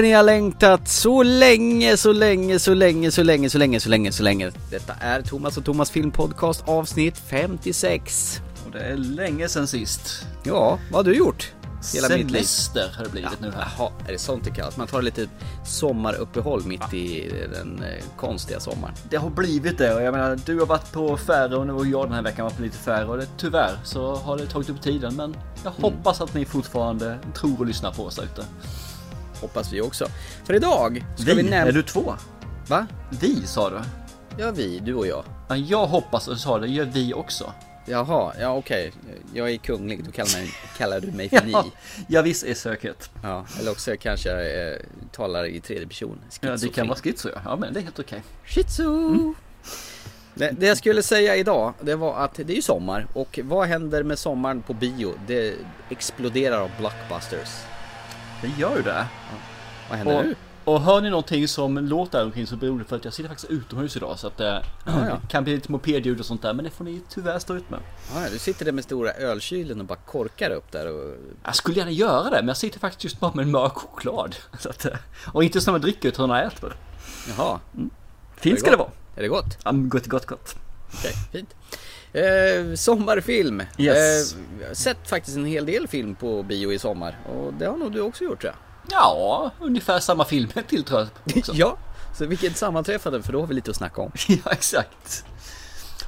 vad ni har längtat så länge, så länge, så länge, så länge, så länge, så länge, så länge. Detta är Thomas och Thomas filmpodcast avsnitt 56. Och det är länge sen sist. Ja, vad har du gjort? Hela. Semester har det blivit nu här. Jaha, är det sånt det kallas? Man tar lite sommaruppehåll mitt i den eh, konstiga sommaren. Det har blivit det och jag menar du har varit på färre och jag den här veckan var på lite färre och det, tyvärr så har det tagit upp tiden men jag hoppas att ni fortfarande tror och lyssnar på oss där ute. Hoppas vi också. För idag ska Vi? vi, nämna... Är du två? Va? Vi sa du? Ja, vi, du och jag. Ja, jag hoppas och sa det gör vi också. Jaha, ja okej. Jag är kunglig, då kallar, mig, kallar du mig för ni. Ja, ja visst är söket. Ja, eller också kanske jag eh, talar i tredje person. Ja, det kan vara schizo ja. Ja men det är helt okej. Shizu! Det, det jag skulle säga idag, det var att det är ju sommar och vad händer med sommaren på bio? Det exploderar av blockbusters. Det gör ju det. Vad händer Och, nu? och hör ni någonting som låter omkring så beror det på att jag sitter faktiskt utomhus idag så att det ja. kan bli lite mopedljud och sånt där men det får ni tyvärr stå ut med. Ja, du sitter där med stora ölkylen och bara korkar upp där och... Jag skulle gärna göra det men jag sitter faktiskt just bara med en mörk choklad. Så att, eh, och inte som jag dricker utan jag äter. Jaha, Fint det ska det vara. är det gott? Ja, gott, gott, gott. Okej, fint. Eh, sommarfilm. Yes. Eh, jag har sett faktiskt en hel del film på bio i sommar och det har nog du också gjort tror jag. Ja, ungefär samma filmer till tror jag också. Ja, så vilket sammanträffande för då har vi lite att snacka om. ja, exakt.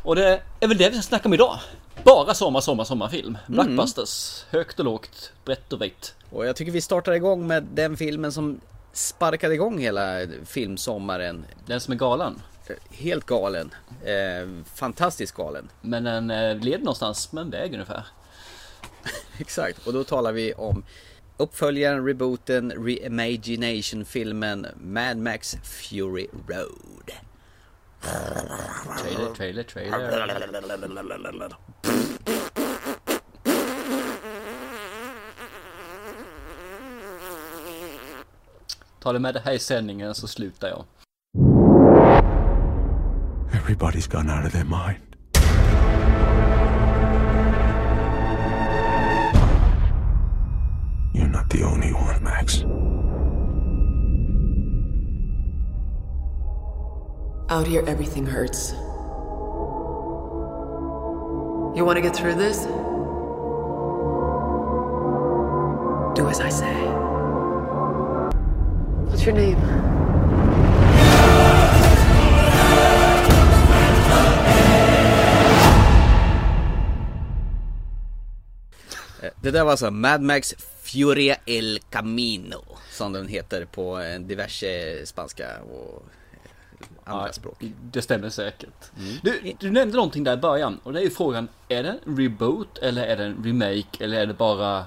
Och det är väl det vi ska snacka om idag. Bara sommar, sommar, sommarfilm. Blockbusters. Högt och lågt, brett och vitt. Och jag tycker vi startar igång med den filmen som sparkade igång hela filmsommaren. Den som är galen. Helt galen. Eh, fantastiskt galen. Men den eh, leder någonstans med en väg ungefär. Exakt, och då talar vi om uppföljaren, rebooten, reimagination-filmen Mad Max Fury Road. Trailer, trailer, trailer. Ta det med det här i sändningen så slutar jag. Everybody's gone out of their mind. You're not the only one, Max. Out here, everything hurts. You want to get through this? Do as I say. What's your name? Det där var alltså Mad Max Furia El Camino som den heter på eh, diverse spanska och eh, andra Ja, språk. Det stämmer säkert. Du, du nämnde någonting där i början och det är ju frågan, är det en reboot eller är det en remake eller är det bara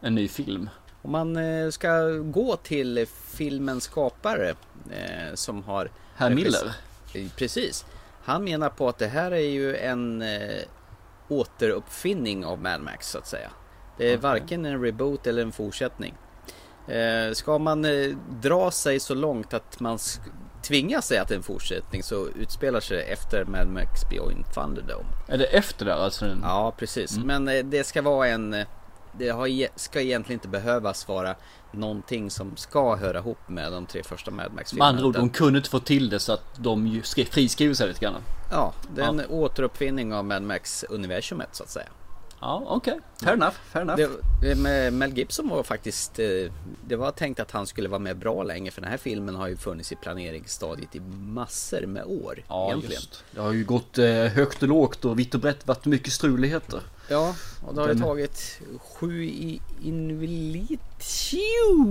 en ny film? Om man eh, ska gå till filmens skapare som har Herr Miller? Precis. Han menar på att det här är ju en återuppfinning av Mad Max så att säga. Det är varken en reboot eller en fortsättning. Eh, ska man eh, dra sig så långt att man tvingas säga att det är en fortsättning så utspelar sig det efter Mad Max Beyond Thunderdome. Är det efter där alltså? Ja, precis. Men eh, det ska vara en... eh, Det har, ge- ska egentligen inte behövas vara någonting som ska höra ihop med de tre första Mad Med Max-filmerna. andra ord, de kunde inte få till det så att de friskriver sig lite grann. Ja, det är en återuppfinning av Mad Max-universumet så att säga. Ja, okej. Fair enough, fair enough. Det, Mel Gibson var faktiskt... eh, Det var tänkt att han skulle vara med bra länge för den här filmen har ju funnits i planeringsstadiet i massor med år. ja, egentligen. just. Det har ju gått eh, högt och lågt och vitt och brett varit mycket struligheter. Ja, och det har ju Den- tagit sju i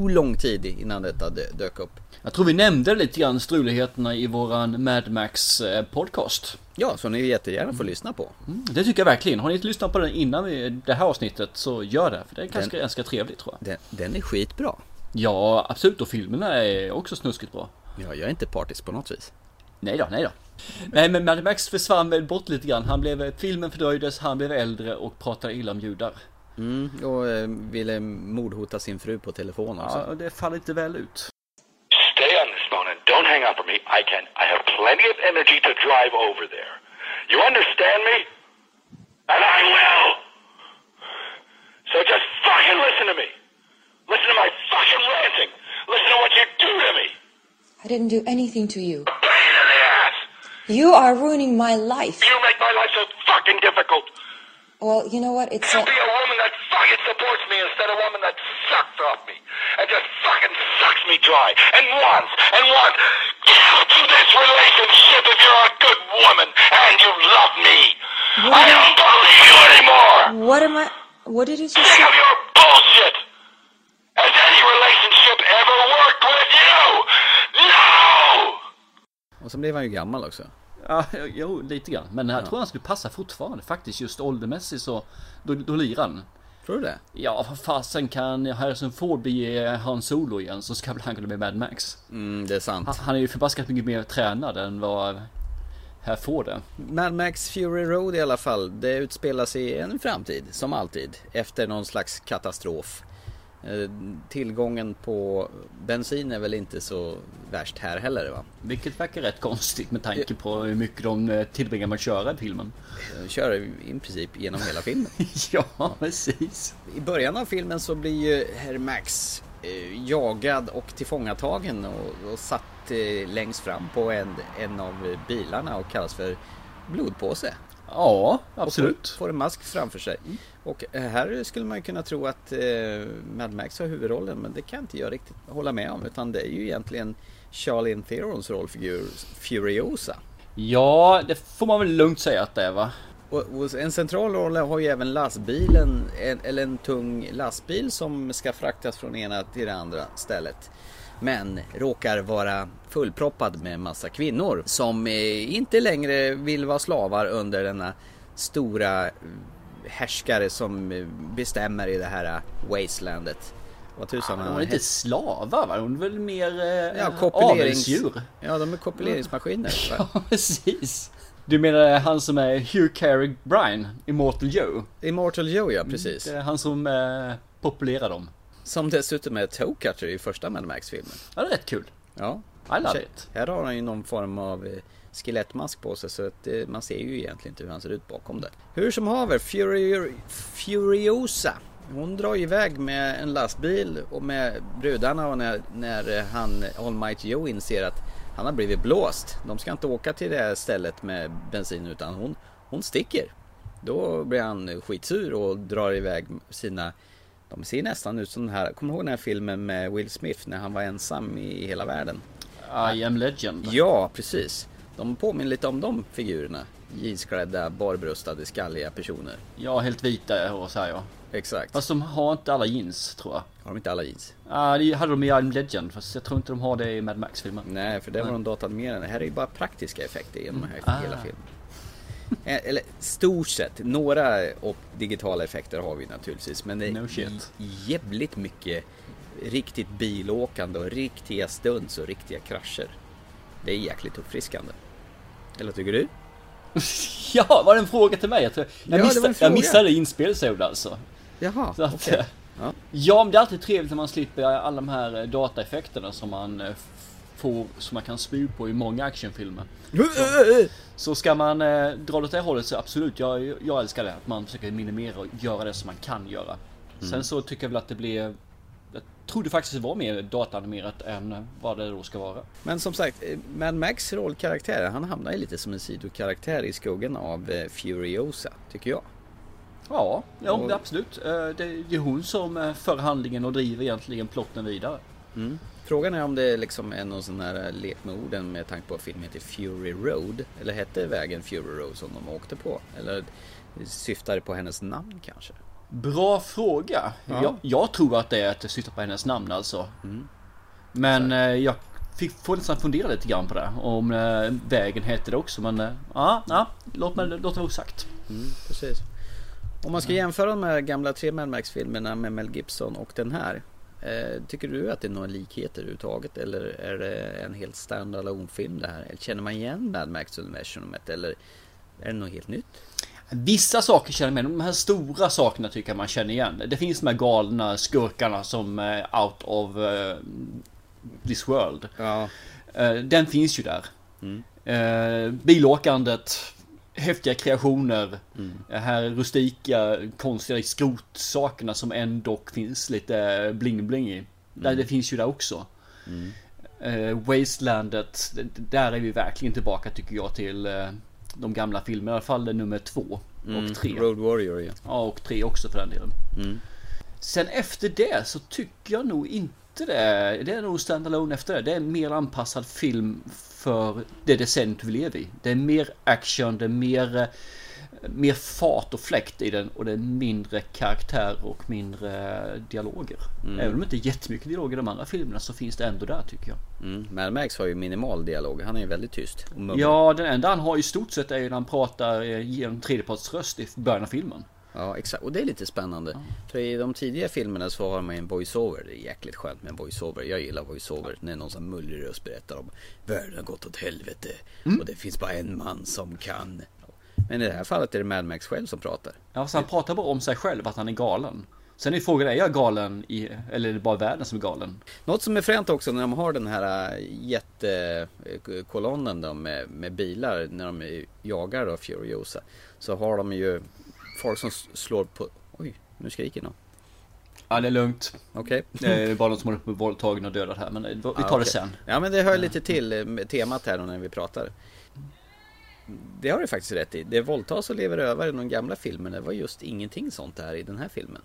lång tid innan detta dö- dök upp. Jag tror vi nämnde lite grann struligheterna i våran Mad Max eh, podcast. Ja, som ni jättegärna får lyssna på. Mm, det tycker jag verkligen. Har ni inte lyssnat på den innan vi, det här avsnittet så gör det. För det är ganska, ganska trevligt tror jag. Den, den är skitbra. Ja, absolut. Och filmerna är också snuskigt bra. Ja, jag är inte partisk på något vis. Nej då, nej då. Nej men Mad Max försvann väl bort lite grann. Han blev, filmen fördröjdes, han blev äldre och pratade illa om judar. Mm, och eh, ville mordhota sin fru på telefon också. Ja, det faller inte väl ut. Stay on this phone and don't hang up on me. I can. I have plenty of energy to drive over there. You understand me? And I will! So just fucking listen to me. Listen to my fucking ranting. Listen to what you do to me. I didn't do anything to you. You are ruining my life. You make my life so fucking difficult. Well, you know what? It's You a, be a woman that fucking supports me instead of a woman that sucks off me. And just fucking sucks me dry. And wants, and wants. Get out to this relationship if you're a good woman and you love me. I don't believe you anymore. what am I? What did you just say? of your bullshit. Has any relationship ever worked with you? No! Och så blev han ju gammal också. Ja, jo, lite grann. Men jag tror han skulle passa fortfarande faktiskt. Just åldermässigt så, då, då lirar han. Tror du det? Ja, vad fasen kan Harrison Ford bli Han Solo igen så ska väl han kunna bli Mad Max. Mm, det är sant. Han, han är ju förbaskat mycket mer tränad än vad här Ford är. Mad Max Fury Road i alla fall, det utspelar sig i en framtid, som alltid, efter någon slags katastrof. Eh, Tillgången på bensin är väl inte så värst här heller va? Vilket verkar rätt konstigt med tanke på hur mycket de eh, tillbringar med att köra i filmen. Kör i princip genom hela filmen. ja, precis. I början av filmen så blir ju Herr Max eh, jagad och tillfångatagen och, och satt eh, längst fram på en, en av bilarna och kallas för blodpåse. Ja, absolut. får, en mask framför sig. Och eh, här skulle man kunna tro att eh, Mad Max har huvudrollen men det kan inte jag riktigt hålla med om utan det är ju egentligen Charlie Therons rollfigur Furiosa. Ja, det får man väl lugnt säga att det är va? Och, och en central roll har ju även lastbilen, en, eller en tung lastbil som ska fraktas från ena till det andra stället. Men råkar vara fullproppad med massa kvinnor som eh, inte längre vill vara slavar under denna stora eh, härskare som eh, bestämmer i det här wastelandet. Vad tusan Hon han är inte slavar va? Hon är väl mer eh, Ja, kopulerings... avelsdjur? Ja, de är kopuleringsmaskiner. Ja, precis. Du menar han som är Hugh Carey Bryan, Immortal Joe? Immortal Joe, ja precis. Det är han som eh, populerar dem. Som dessutom är Toe i första Mad Max-filmen. Ja, det är rätt kul. Ja. I love it. Här har han ju någon form av eh, skelettmask på sig så att eh, man ser ju egentligen inte hur han ser ut bakom det. Hur som haver, Fury, Furiosa. Hon drar iväg med en lastbil och med brudarna och när, när eh, han Almighty Joe inser att han har blivit blåst. De ska inte åka till det här stället med bensin utan hon, hon sticker. Då blir han skitsur och drar iväg sina de ser nästan ut som den här, kommer du ihåg den här filmen med Will Smith när han var ensam i hela världen? I am legend. Ja, precis. De påminner lite om de figurerna. Jeansklädda, barbröstade, skalliga personer. Ja, helt vita och så här ja. Exakt. Fast de har inte alla jeans tror jag. Har de inte alla jeans? Ja, det hade de i I am legend. Fast jag tror inte de har det i Mad Max-filmen. Nej, för det var de datanimerade. Här är ju bara praktiska effekter genom den här Ah. hela filmen. Eh, Eller stort sett. Några digitala effekter har vi naturligtvis. Men det är No jävligt mycket riktigt bilåkande och riktiga stunts och riktiga krascher. Det är jäkligt uppfriskande. Eller tycker du? Ja, var det en fråga till mig? Jag, tror, jag, Ja, missade, jag missade inspelningsord alltså. Jaha, okej. eh, Ja. Ja, men det är alltid trevligt när man slipper alla de här eh, dataeffekterna som man får, som man kan spy på i många actionfilmer. Så ska man eh, dra åt det hållet så absolut, jag, jag älskar det. Att man försöker minimera och göra det som man kan göra. Sen så tycker jag väl att det blir jag trodde faktiskt det var mer dataanimerat än vad det då ska vara. Men som sagt, eh, Mad Max rollkaraktär, han hamnar ju lite som en sidokaraktär i skuggan av eh, Furiosa, tycker jag. Ja, ja Och- det absolut. Eh, Det det är hon som för handlingen och driver egentligen plotten vidare. Frågan är om det liksom är någon sån här lek med orden med tanke på att filmen heter Fury Road. Eller hette vägen Fury Road som de åkte på? Eller syftar det på hennes namn kanske? Bra fråga. Ja. Jag, jag tror att det är att det syftar på hennes namn alltså. Men eh, jag fick, får nästan fundera lite grann på det. Om eh, vägen heter det också. Men eh, ja, ja, låt mig låt det vara osagt. Precis. Om man ska jämföra de här gamla tre Mad Max-filmerna med Mel Gibson och den här. Eh, tycker du att det är några likheter överhuvudtaget? Eller är det en helt standalone film det här? Eller Känner man igen Mad Max-universumet? Eller är det något helt nytt? Vissa saker känner jag igen. De här stora sakerna tycker jag man känner igen. Det finns de här galna skurkarna som är out of eh, this world. Ja. Eh, Den finns ju där. Eh, bilåkandet, häftiga kreationer, det här rustika, konstiga skrotsakerna som ändå finns lite bling-bling i. Där Det finns ju där också. Eh, Wastelandet, d- där är vi verkligen tillbaka tycker jag till eh, de gamla filmerna. I alla fall nummer två och tre. Road Warrior ja. Ja, och tre också för den delen. Mm. Sen efter det så tycker jag nog inte det. Det är nog standalone efter det. Det är en mer anpassad film för det decenniet vi lever i. Det är mer action, det är mer, eh, mer fart och fläkt i den och det är mindre karaktär och mindre dialoger. Även om det inte är jättemycket dialoger i de andra filmerna så finns det ändå där tycker jag. Mm. Mad Max har ju minimal dialog. Han är ju väldigt tyst. Ja, den enda han har i stort sett är ju när han pratar eh, genom tredjepartsröst i början av filmen. Ja exakt, och det är lite spännande. För i de tidiga filmerna så har man en voiceover. Det är jäkligt skönt med en voiceover. Jag gillar voiceover. När någon som mullrig röst berättar om världen har gått åt helvete. Och det finns bara en man som kan. Men i det här fallet är det Mad Max själv som pratar. Ja, så han pratar bara om sig själv att han är galen. Sen är frågan, är jag galen i, eller är det bara världen som är galen? Något som är fränt också när de har den här äh, jättekolonnen då med, med bilar när de jagar då Furiosa. Så har de ju folk som slår på... Oj, nu skriker någon. Ja, det är lugnt. Okej. Det är bara någon som på med våldtagen och dödat här, men vi tar Ja, det okej. sen. Ja men det hör lite till eh, temat här när vi pratar. Det har du faktiskt rätt i. Det våldtas och lever över i de gamla filmerna. Det var just ingenting sånt här i den här filmen.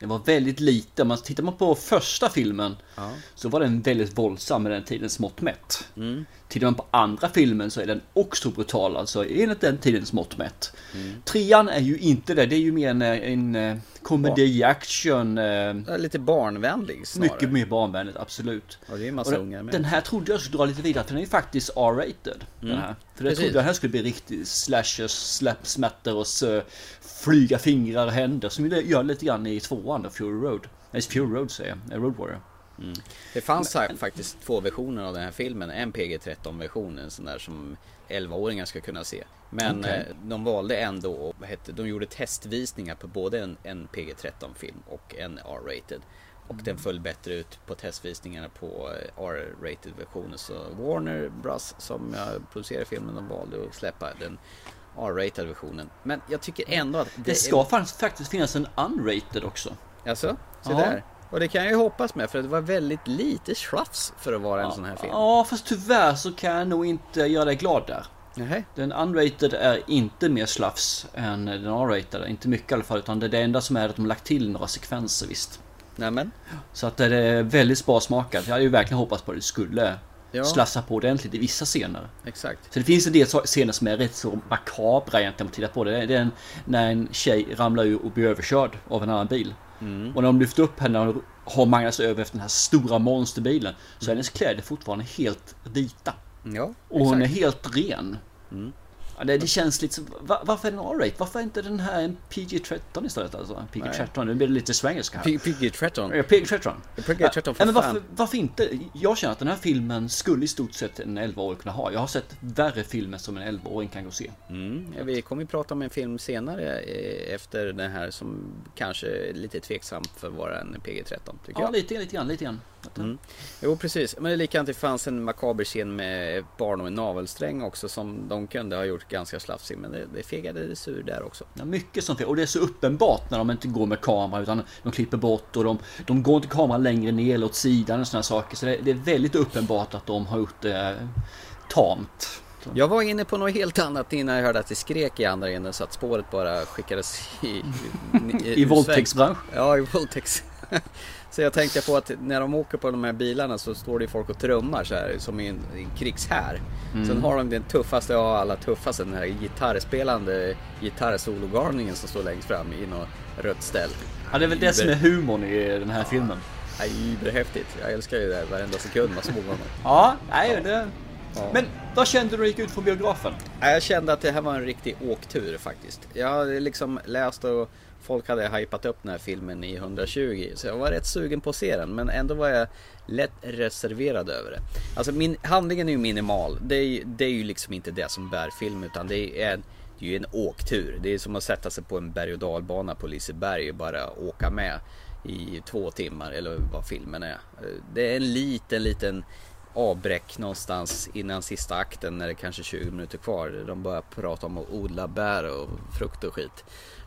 Det var väldigt lite. Man tittar man på första filmen Ja. så var den väldigt våldsam med den tidens mått mätt. Mm. Tittar man på andra filmen så är den också brutal, alltså enligt den tidens mått mätt. Mm. Trean är ju inte det, det är ju mer en, en, eh, komedi, action, eh, Ja, Lite barnvänlig snarare. mycket mer barnvänligt, absolut. Och det är en massa den, med. den här trodde jag skulle dra lite vidare, för den är ju faktiskt R-rated. Här. För jag trodde den här skulle bli riktigt slashers, slap, smatter och flyga fingrar och händer. Som det gör lite grann i tvåan då, Fury Road. Nej, Fury Road säger jag, eh, Road Warrior. Det fanns här faktiskt två versioner av den här filmen. En PG-13 version, en sån där som 11-åringar ska kunna se. Men Okej. eh, de valde ändå, hette, de gjorde testvisningar på både en, en PG-13 film och en R-rated. Och den föll bättre ut på testvisningarna på eh, R-rated versionen. Så Warner Bros som producerar filmen, de valde att släppa den R-rated versionen. Men jag tycker ändå att Det ska faktiskt, faktiskt finnas en unrated också. Är... Alltså, så Ja. där. Och det kan jag ju hoppas med för det var väldigt lite slafs för att vara en sån här film. Ja, fast tyvärr så kan jag nog inte göra dig glad där. Nähä. Den unrated är inte mer slafs än den R-rated. Inte mycket i alla fall, utan det, det enda som är att de har lagt till några sekvenser visst. Nämen. Så att det är väldigt sparsmakat. Jag hade ju verkligen hoppats på att det skulle Ja. slafsa på ordentligt i vissa scener. Exakt. Så det finns en del scener som är rätt så makabra egentligen man tittar på det. Det är en, när en tjej ramlar ur och blir överkörd av en annan bil. Och när de lyfter upp henne och har magnats över efter den här stora monsterbilen så är hennes kläder fortfarande helt vita. Ja, Och hon är exakt. helt ren. Ja, det, det känns lite som, va, varför är den R-rate? Varför är inte den här en PG-13 istället alltså? PG-13, nu blir det lite svengelska här. P- PG-13. Ja, PG-13. PG-13 för men varför, varför inte? Jag känner att den här filmen skulle i stort sett en 11-åring kunna ha. Jag har sett värre filmer som en 11-åring kan gå och se. Mm. Ja, vi kommer ju prata om en film senare eh, efter den här som kanske är lite tveksam för att vara en PG-13 tycker Ja, jag. lite, lite grann, lite grann. Mm. Jo precis, men det är likadant det fanns en makaber scen med ett barn och en navelsträng också som de kunde ha gjort ganska slafsig men det, det fegade sur där också. Ja, mycket som fel. Och det är så uppenbart när de inte går med kamera utan de klipper bort och de, de går inte kameran längre ner eller åt sidan och sådana saker. Så det, det är väldigt uppenbart att de har gjort det eh, tamt. Jag var inne på något helt annat innan jag hörde att det skrek i andra änden så att spåret bara skickades i... i, I våldtäktsbransch. Ja, i våldtäkts... Så jag tänkte på att när de åker på de här bilarna så står det folk och trummar så här som i en, en krigshär. Mm. Sen har de den tuffaste av alla tuffaste, den här gitarrspelande gitarrsologarningen som står längst fram i något rött ställ. Ja, det är väl det som är humorn i den här filmen. Ja, Überhäftigt. Jag älskar ju det här varenda sekund man såg honom. Ja, nej det... Men vad kände du när du gick ut från biografen? Ja, Jag kände att det här var en riktig åktur faktiskt. Jag hade liksom läst och folk hade hypat upp den här filmen i 120 så jag var rätt sugen på att se den men ändå var jag lätt reserverad över det. Alltså min, handlingen är ju minimal. Det är, ju- det är ju liksom inte det som bär film utan det är, det är ju en åktur. Det är som att sätta sig på en berg och dalbana på Liseberg och bara åka med i två timmar eller vad filmen är. Det är en liten, liten avbräck någonstans innan sista akten när det är kanske 20 minuter kvar. De börjar prata om att odla bär och frukt och skit.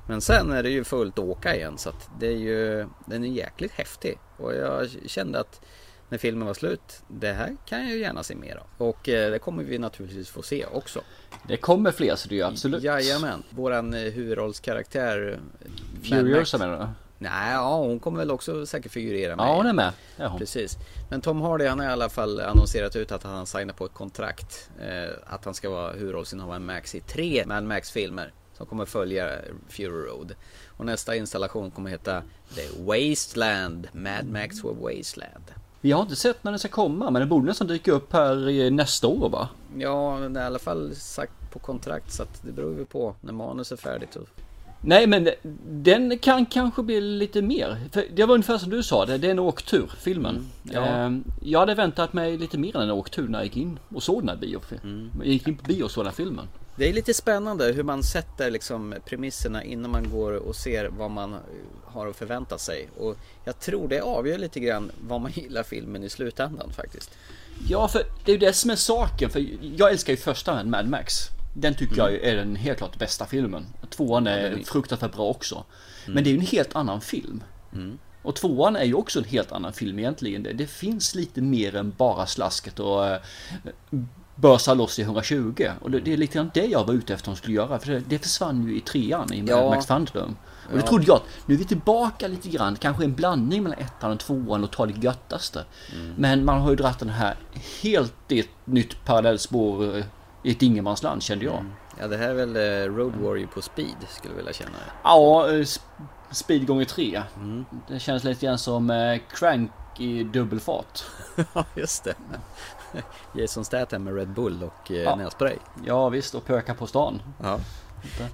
Men sen är det ju fullt åka igen så att det är ju, den är jäkligt häftig. Och jag kände att när filmen var slut. Det här kan jag ju gärna se mer av. Och eh, det kommer vi naturligtvis få se också. Det kommer fler så det är ju absolut. Jajamän. Våran eh, huvudrollskaraktär. eh, Furiosa menar du? Nej, ja, hon kommer väl också säkert figurera med. Ja hon är med. Hon. Precis. Men Tom Hardy han har i alla fall annonserat ut att han signar på ett kontrakt. Eh, att han ska vara huvudrollsinnehavare Max i tre Mad Max-filmer. Som kommer följa Fury Road. Och nästa installation kommer heta The Wasteland. Mad Max Wasteland. Vi har inte sett när den ska komma men den borde nästan dyka upp här nästa år va? Ja, det är i alla fall sagt på kontrakt så att det beror ju på när manus är färdigt. Och... Nej men den kan kanske bli lite mer. För det var ungefär som du sa, det, det är en åktur, filmen. ja. Ehm, jag hade väntat mig lite mer än en åktur när jag gick in och såg den här bio. Jag gick in på bio och såg den här filmen. Det är lite spännande hur man sätter liksom premisserna innan man går och ser vad man har att förvänta sig. Och jag tror det avgör lite grann vad man gillar filmen i slutändan faktiskt. Ja, för det är ju det som är saken. För jag älskar ju första Mad Max. Den tycker jag ju är den helt klart bästa filmen. Tvåan är är- fruktansvärt bra också. Men det är ju en helt annan film. Och tvåan är ju också en helt annan film egentligen. Det, det finns lite mer än bara slasket och eh, börsa loss i 120. Och det, det är lite grann det jag var ute efter att de skulle göra. För det, det försvann ju i trean i Ja. Max Thunderdome. Och det trodde jag att nu är vi tillbaka lite grann, kanske en blandning mellan ettan och tvåan och ta det göttaste. Men man har ju dratt den här helt i ett nytt parallellspår eh, i ett ingenmansland kände jag. Ja det här är väl eh, Road Warrior på speed skulle jag vilja känna. Ja, eh, sp- Speed gånger tre. Det känns lite grann som Crank i dubbelfart. Ja just det. Jason Statham med Red Bull och eh, Ja. nässpray. Ja visst, och pöka på stan. Ja.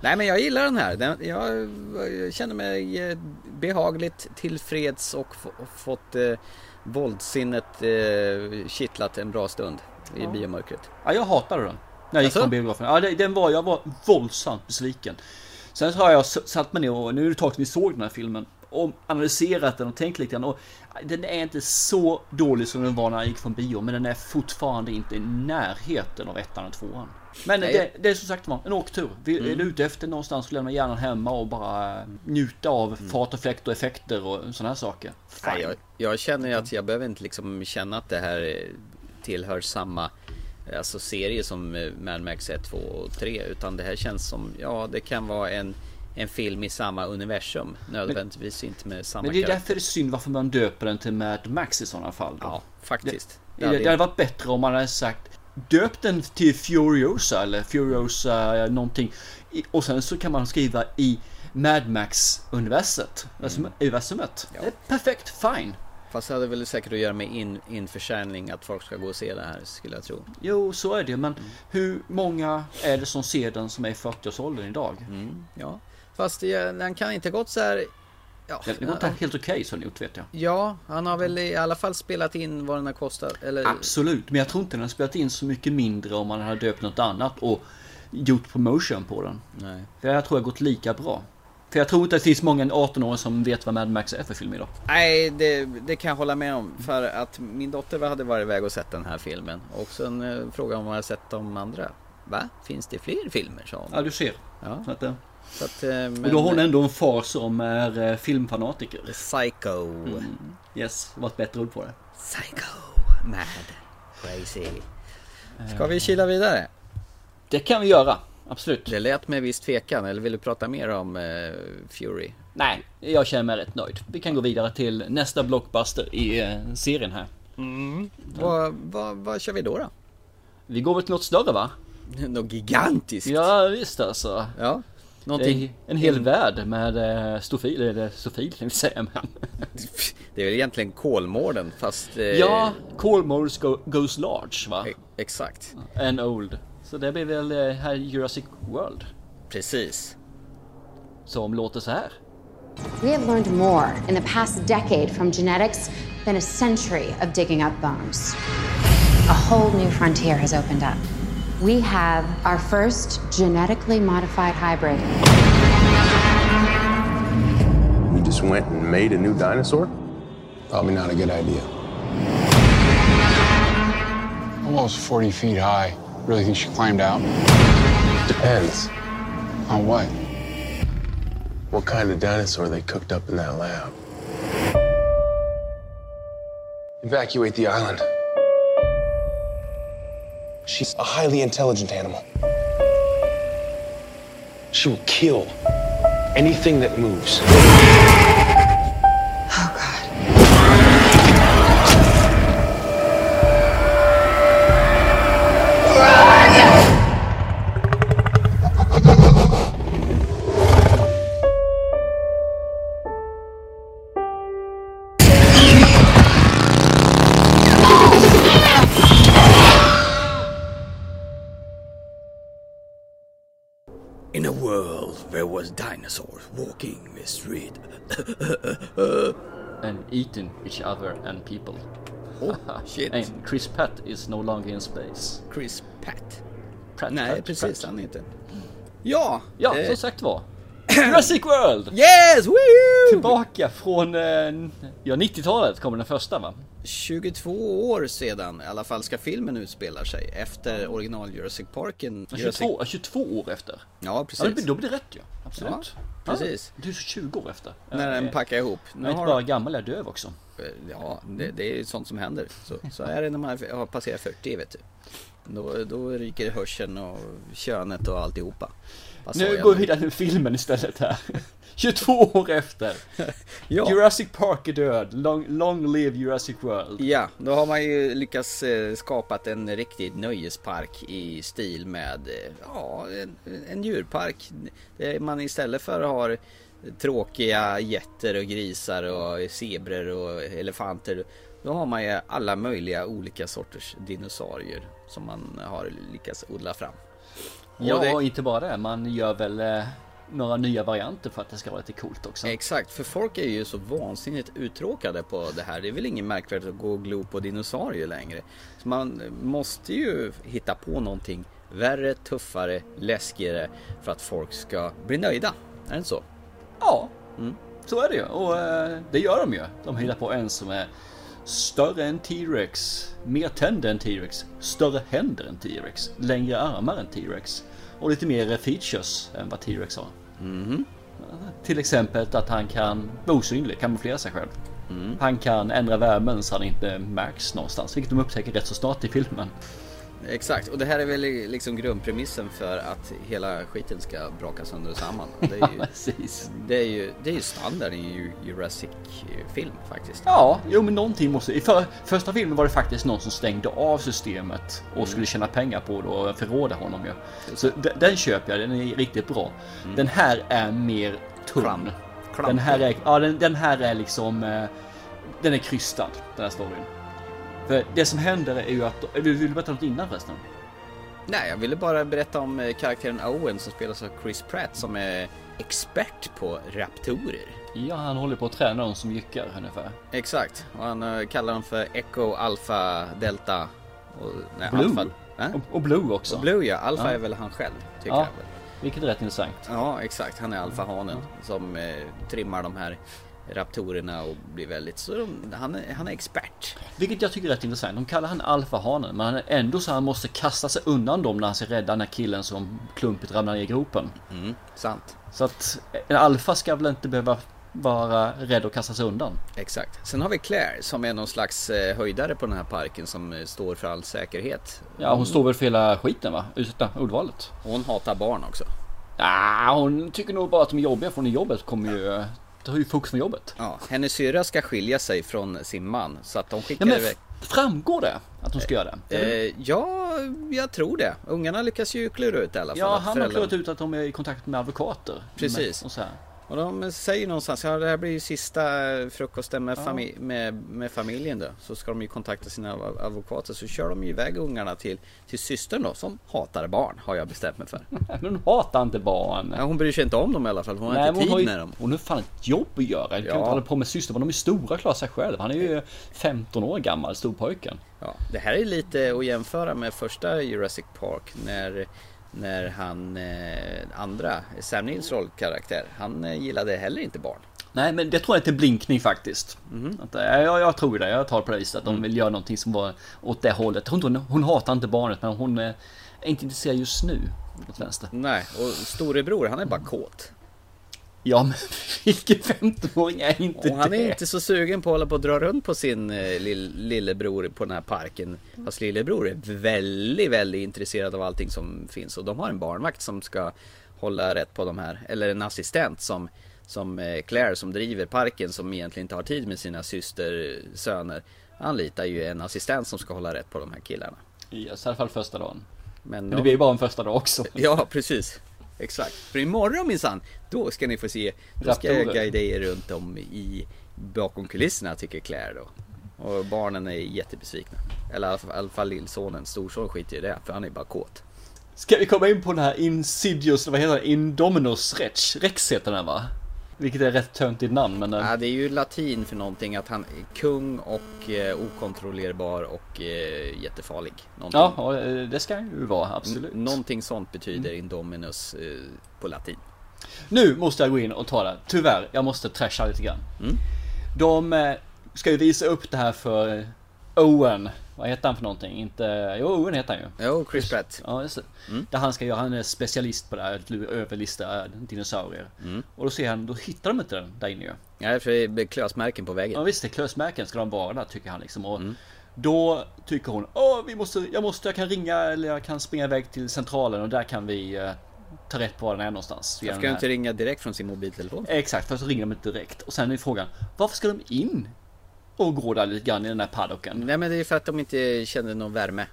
Nej men jag gillar den här. Den, jag, jag känner mig eh, behagligt tillfreds och, och fått eh, våldssinnet eh, kittlat en bra stund i biomörkret. Ja, jag hatade den. När jag gick från biografen. Ja, den var, jag var våldsamt besviken. Sen så har jag satt mig ner och nu är det ett tag sedan vi såg den här filmen. Och analyserat den och tänkt lite grann. Och den är inte så dålig som den var när jag gick från bio. Men den är fortfarande inte i närheten av ettan och tvåan. Men det, det är som sagt var en åktur. Vi är ute efter någonstans lämna hjärnan hemma och bara njuta av fart och fläkt och effekter och sådana här saker. Nej, jag, jag känner ju att jag behöver inte liksom känna att det här eh, tillhör samma eh, alltså serie som eh, Mad Max 1, 2 och 3. Utan det här känns som, ja det kan vara en, en film i samma universum. Nödvändigtvis inte med samma Men det är karaktär. därför det är synd varför man döper den till Mad Max i sådana fall. Då. Ja, faktiskt. Det, det hade varit bättre om man hade sagt Döp den till Furiosa eller Furiosa eh, någonting. Och sen så kan man skriva i Mad Max universet. Alltså universumet. Ja. Det perfekt, fine. Fast det hade väl säkert att göra med in, införsäljning, att folk ska gå och se det här skulle jag tro. Jo, så är det. Men hur många är det som ser den som är i 40-årsåldern idag? Ja, fast det, den kan inte gått så här... Ja, Det var inte helt okej så gjort vet jag. ja, han har väl i alla fall spelat in vad den har kostat. Eller, Absolut, men jag tror inte den har spelat in så mycket mindre om man hade döpt något annat och gjort promotion på den. Nej. För jag tror det har gått lika bra. För jag tror inte det finns många 18-åringar som vet vad Mad Max är för film idag. Nej, det, det kan jag hålla med om. För att min dotter hade varit iväg och sett den här filmen. Och sen eh, frågade om hon hade sett de andra. Va? Finns det fler filmer? sa hon. Ja, du ser. Ja. Så att, eh, att, eh, men, och då har hon ändå en far som är eh, filmfanatiker. Psycho. Yes, var ett bättre ord på det. Psycho. Mad. Crazy. Ska vi kila vidare? Det kan vi göra, absolut. Det lät med viss tvekan. Eller vill du prata mer om eh, Fury? Nej, jag känner mig rätt nöjd. Vi kan gå vidare till nästa blockbuster i eh, serien här. Vad, vad, vad kör vi då då? Vi går väl till något större va? Något gigantiskt? Ja visst alltså. Ja. Någonting... en hel värld med eh, stofil, eller stofil kan vi säga men. Det är väl egentligen Kolmården fast... Eh, Ja, Kolmores go, goes large va? e- Exakt. And old. Så det blir väl eh, här Jurassic World. Precis. Som låter så här. We have learned more in the past decade from genetics than a century of digging up bones. A whole new frontier has opened up. We have our first genetically modified hybrid. You just went and made a new dinosaur? Probably not a good idea. Almost 40 feet high. Really think she climbed out? Depends. On what? What kind of dinosaur they cooked up in that lab? Evacuate the island. She's a highly intelligent animal. She will kill anything that moves. Was dinosaurs walking the street. And eating each other and people. oh, shit. And Chris Pratt is no longer in space. Chris Pratt. Pratt, Nej, Pratt, precis. Pratt. Han inte. Ja! Ja, eh, som sagt var. Jurassic World! Yes! Woohoo! Tillbaka från, eh, ja 90-talet kommer den första va? 22 år sedan i alla fall ska filmen utspela sig efter original Jurassic Parken. 22, 22 år efter. Ja, Ja, det precis. blir- då blir det rätt ju. Absolut. Ja, precis. Ja, du är så 20 år efter. När den Eh, packar ihop. Jag Nu är inte har bara gammal, jag är döv också. Ja, det, det är sånt som händer. Så, så är det när man har passerat 40 vet du. Då, då ryker hörseln och könet och alltihopa. Nu går vi vidare till filmen istället här. 22 år efter. Ja. Jurassic Park är död. Long, long live Jurassic World. Ja, då har man ju lyckats eh, skapat en riktig nöjespark i stil med eh, ja, en, en djurpark. Där man istället för har tråkiga getter och grisar och zebror och elefanter. Då har man ju alla möjliga olika sorters dinosaurier som man har lyckats odla fram. Och Ja, det- och inte bara det. Man gör väl eh, några nya varianter för att det ska vara lite coolt också. Exakt, för folk är ju så vansinnigt uttråkade på det här. Det är väl ingen märkvärdigt att gå och glo på dinosaurier längre. Så man måste ju hitta på någonting värre, tuffare, läskigare för att folk ska bli nöjda. Är det inte så? Ja, Mm. så är det ju. Och eh, det gör de ju. De hittar på en som är större än T-Rex, mer tänder än T-Rex, större händer än T-Rex, längre armar än T-Rex och lite mer features än vad T-Rex har. Mhm. Till exempel att han kan vara osynlig, kamouflera sig själv. Mm. Han kan ändra värmen så han inte märks någonstans, vilket de upptäcker rätt så snart i filmen. Exakt, och det här är väl liksom grundpremissen för att hela skiten ska braka sönder och samman. Det är ju, Precis. det är ju, det är ju standard i ju Jurassic-film faktiskt. Ja, jo men någonting måste... I för, första filmen var det faktiskt någon som stängde av systemet och Mm. skulle tjäna pengar på det och förråda honom ju. Så de, den köper jag, den är riktigt bra. Den här är mer tunn. Den här är, ja, den, den här är liksom... eh, Den är krystad, den här storyn. För det som händer är ju att... Vill vill du berätta något innan förresten? Nej, jag ville bara berätta om eh, karaktären Owen som spelas av Chris Pratt som är expert på raptorer. Ja, han håller på att träna dem som jyckar ungefär. Exakt, och han eh, kallar dem för Echo, Alpha, Delta och... Nej, Blue. Alpha. Äh? Och, och Blue också. Och Blue ja, Alpha Ja. är väl han själv, tycker Ja. jag väl. Vilket är rätt intressant. Ja, exakt. Han är alfahanen som eh, trimmar de här raptorerna och blir väldigt... Så de, han, är, han är expert. Vilket jag tycker är rätt intressant. De kallar han alfahanen men han är ändå så han måste kasta sig undan dem när han ska rädda den här killen som klumpigt ramlar ner i gropen. Mm, sant. Så att en alfa ska väl inte behöva vara rädd att kasta sig undan. Exakt. Sen har vi Claire som är någon slags eh, höjdare på den här parken som eh, står för all säkerhet. Ja, hon står väl för hela skiten va? Ursäkta, ordvalet. Hon hatar barn också. Ja, hon tycker nog bara att de är jobbiga från jobbet kommer ju... Det har ju fokus från jobbet. Ja, hennes syra ska skilja sig från sin man så att de Ja, skickar men iväg... framgår det att de ska göra det? Eller? Eh, ja, jag tror det. Ungarna lyckas ju klura ut i alla fall. ja, han har klurat ut att de är i kontakt med advokater. Precis. Och så här. Och de säger någonstans, ja det här blir ju sista frukosten med, fami- med, med familjen då. Så ska de ju kontakta sina advokater. Så kör de ju iväg ungarna till, till systern då, som hatar barn, har jag bestämt mig för. Men hon hatar inte barn. Ja, hon bryr sig inte om dem i alla fall, hon har Nej, inte men tid har ju, med dem. Hon har fan ett jobb att göra. Du kan Ja. inte hålla på med syster, men de är stora, klarar sig själv. Han är ju 15 år gammal, storpojken. Ja, det här är lite att jämföra med första Jurassic Park när, när han eh, andra, Sam Neils rollkaraktär, han eh, gillade heller inte barn. Nej, men det tror jag är till blinkning faktiskt. Mhm. Att, eh, jag, jag tror det, jag tar på det viset. Att Mm. de vill göra någonting som var åt det hållet. Inte hon, hon hatar inte barnet, men hon är inte intresserad just nu. Åt vänster. Nej, och storebror han är bara kåt. Ja men vilken 15-åring är inte Och han det? är inte så sugen på att hålla på och dra runt på sin eh, lill, lillebror på den här parken. Fast lillebror är väldigt, väldigt intresserad av allting som finns. Och de har en barnvakt som ska hålla rätt på de här. Eller en assistent som, som eh, Claire som driver parken som egentligen inte har tid med sina systersöner. Anlitar ju en assistent som ska hålla rätt på de här killarna. Yes, i alla fall första dagen. Men, Men de- det blir ju bara en första dag också. Ja, precis. Exakt. För imorgon minsann, då ska ni få se. Då ska jag guida er runt om i bakom kulisserna tycker Claire då. Och barnen är jättebesvikna. Eller i alla fall- lillsonen. Storson skiter i det, för han är bara kåt. Ska vi komma in på den här Insidious, vad heter den? Indominus Rex? Rex heter den va? Vilket är rätt töntigt namn men... eh, Ja, det är ju latin för någonting att han är kung och eh, okontrollerbar och eh, jättefarlig. Någonting, Ja, eh, det ska han ju vara, absolut. N- någonting sånt betyder Indominus eh, på latin. Nu måste jag gå in och ta det. Tyvärr, jag måste trasha lite grann. Mm. De eh, ska ju visa upp det här för Owen. Vad heter han för någonting? Inte... Jo, Owen heter han ju. Jo, Chris Pratt. Ja, just det. Mm. Där han ska göra, han är specialist på det här, överlista dinosaurier. Mm. Och då ser han, då hittar de inte den där inne ju. Ja, för det är klösmärken på väggen. Ja visst, det är klösmärken ska de vara där tycker han liksom. Och Mm. Då tycker hon, åh vi måste, jag måste, jag kan ringa eller jag kan springa iväg till centralen och där kan vi eh, ta rätt på var den är någonstans. Jag ska ju inte ringa direkt från sin mobiltelefon. Exakt, för så ringer de inte direkt. Och sen är frågan, varför ska de in och gå där lite grann i den här paddocken? Nej men det är för att de inte kände någon värme.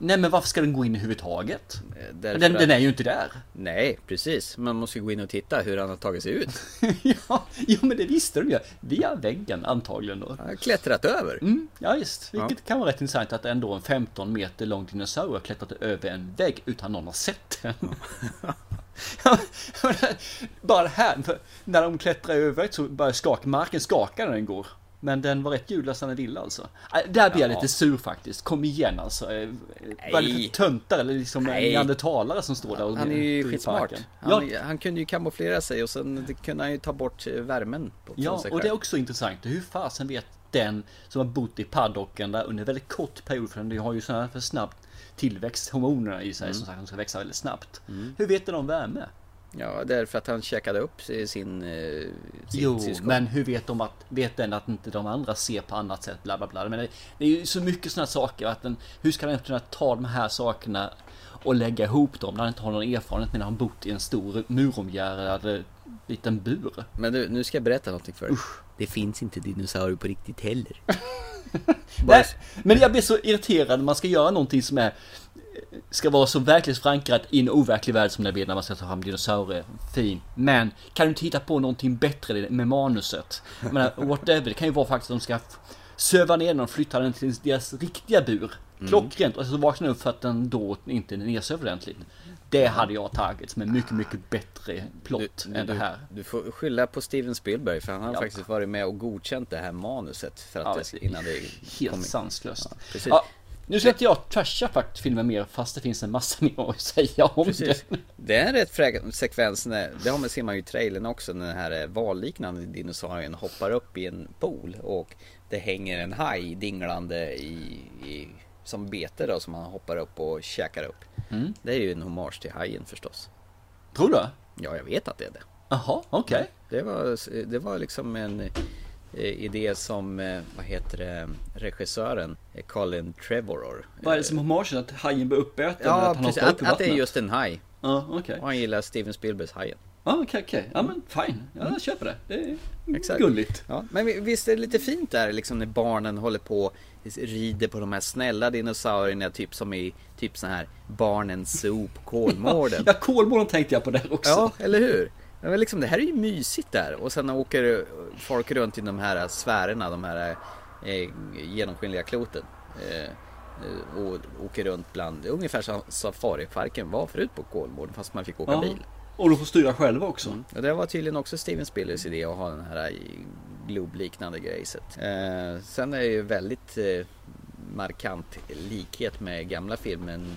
Nej men varför ska den gå in överhuvudtaget? Därför Den, att- den är ju inte där. Nej, precis. Man måste gå in och titta hur han har tagit sig ut. ja, jo men det visste de ju. Via väggen antagligen då. Han har klättrat över. Mm, ja just, vilket Ja. kan vara rätt intressant att ändå en 15 meter lång dinosaurie har klättrat över en vägg utan någon har sett den. Bara det här, när de klättrar över så börjar skaka, marken skaka när den går. Men den var rätt ljudlös när den ville alltså. Äh, Där blir jag Ja. lite sur faktiskt. Kom igen alltså. Vad är det för töntar eller liksom Nej. neandertalare som står där och Han är ju skitsmart. Han, Ja, han kunde ju kamouflera sig och sen kunde han ju ta bort eh, värmen. Ja, och det är också intressant. Hur fasen vet den som har bott i paddocken där under väldigt kort period, för den har ju sådana här för snabbt tillväxthormoner i sig Mm. som sagt, de ska växa väldigt snabbt. Hur vet den om värme? Ja, därför att han käkade upp sin, sin, eh, sin Jo, syskon. men hur vet de att, vet den att inte de andra ser på annat sätt, bla bla bla. Men det, det är ju så mycket sådana saker, att den, hur ska den kunna ta de här sakerna och lägga ihop dem när han inte har någon erfarenhet när han bott i en stor muromgärdad eh, liten bur? Men du, nu ska jag berätta någonting för dig. Det finns inte dinosaurier på riktigt heller. Nej, men jag blir så irriterad när man ska göra någonting som är Ska vara så verklighetsförankrat i en overklig värld som det blir när man ska ta fram dinosaurier. Fin. Men kan du inte hitta på någonting bättre med manuset? Jag menar, whatever. Det kan ju vara faktiskt att de ska söva ner den och flytta den till deras riktiga bur. Mm. Klockrent. Och så vaknar de upp för att den då inte är nedsövd ordentligt. Det hade jag tagit som en mycket, mycket bättre plott än det här. Du får skylla på Steven Spielberg för han har Ja. faktiskt varit med och godkänt det här manuset för att Ja, det, innan det Helt kom sanslöst. Ja, nu ska inte jag trasha faktiskt filmen mer fast det finns en massa mer att säga om Precis. det. Det är en rätt fräck sekvens, när, det har man, ser man ju i trailern också, när den här eh, valliknande dinosaurien hoppar upp i en pool och det hänger en haj dinglande i, i som bete då som han hoppar upp och käkar upp. Mm. Det är ju en hommage till hajen förstås. Tror du? Ja, jag vet att det är det. Jaha, okej. Det var, det var liksom en eh, idé som, eh, vad heter det, regissören eh, Colin Trevorrow. Vad är det som hommagen? Att hajen blir uppäten? Ja, att han precis. Att, i att det är just en haj. Ja, okej. Och han gillar Steven Spielbergs Hajen. Ja, okej, okej. Ja, men fine. Ja, jag köper det. Det är Exakt. gulligt. Ja, men vi- visst är det lite fint där liksom när barnen håller på rider på de här snälla dinosaurierna typ som i typ så här barnens zoo på Kolmården. Ja, Kolmården tänkte jag på där också. Ja, eller hur? Men liksom, det här är ju mysigt där och sen åker folk runt i de här sfärerna, de här eh, genomskinliga kloten. Eh, och åker runt bland, ungefär som safariparken var förut på Kolmården fast man fick åka Ja. bil. Och de får styra själva också. Och det var tydligen också Steven Spielbergs idé att ha den här Globe-liknande grejset. Eh, sen är det ju väldigt eh, markant likhet med gamla filmen.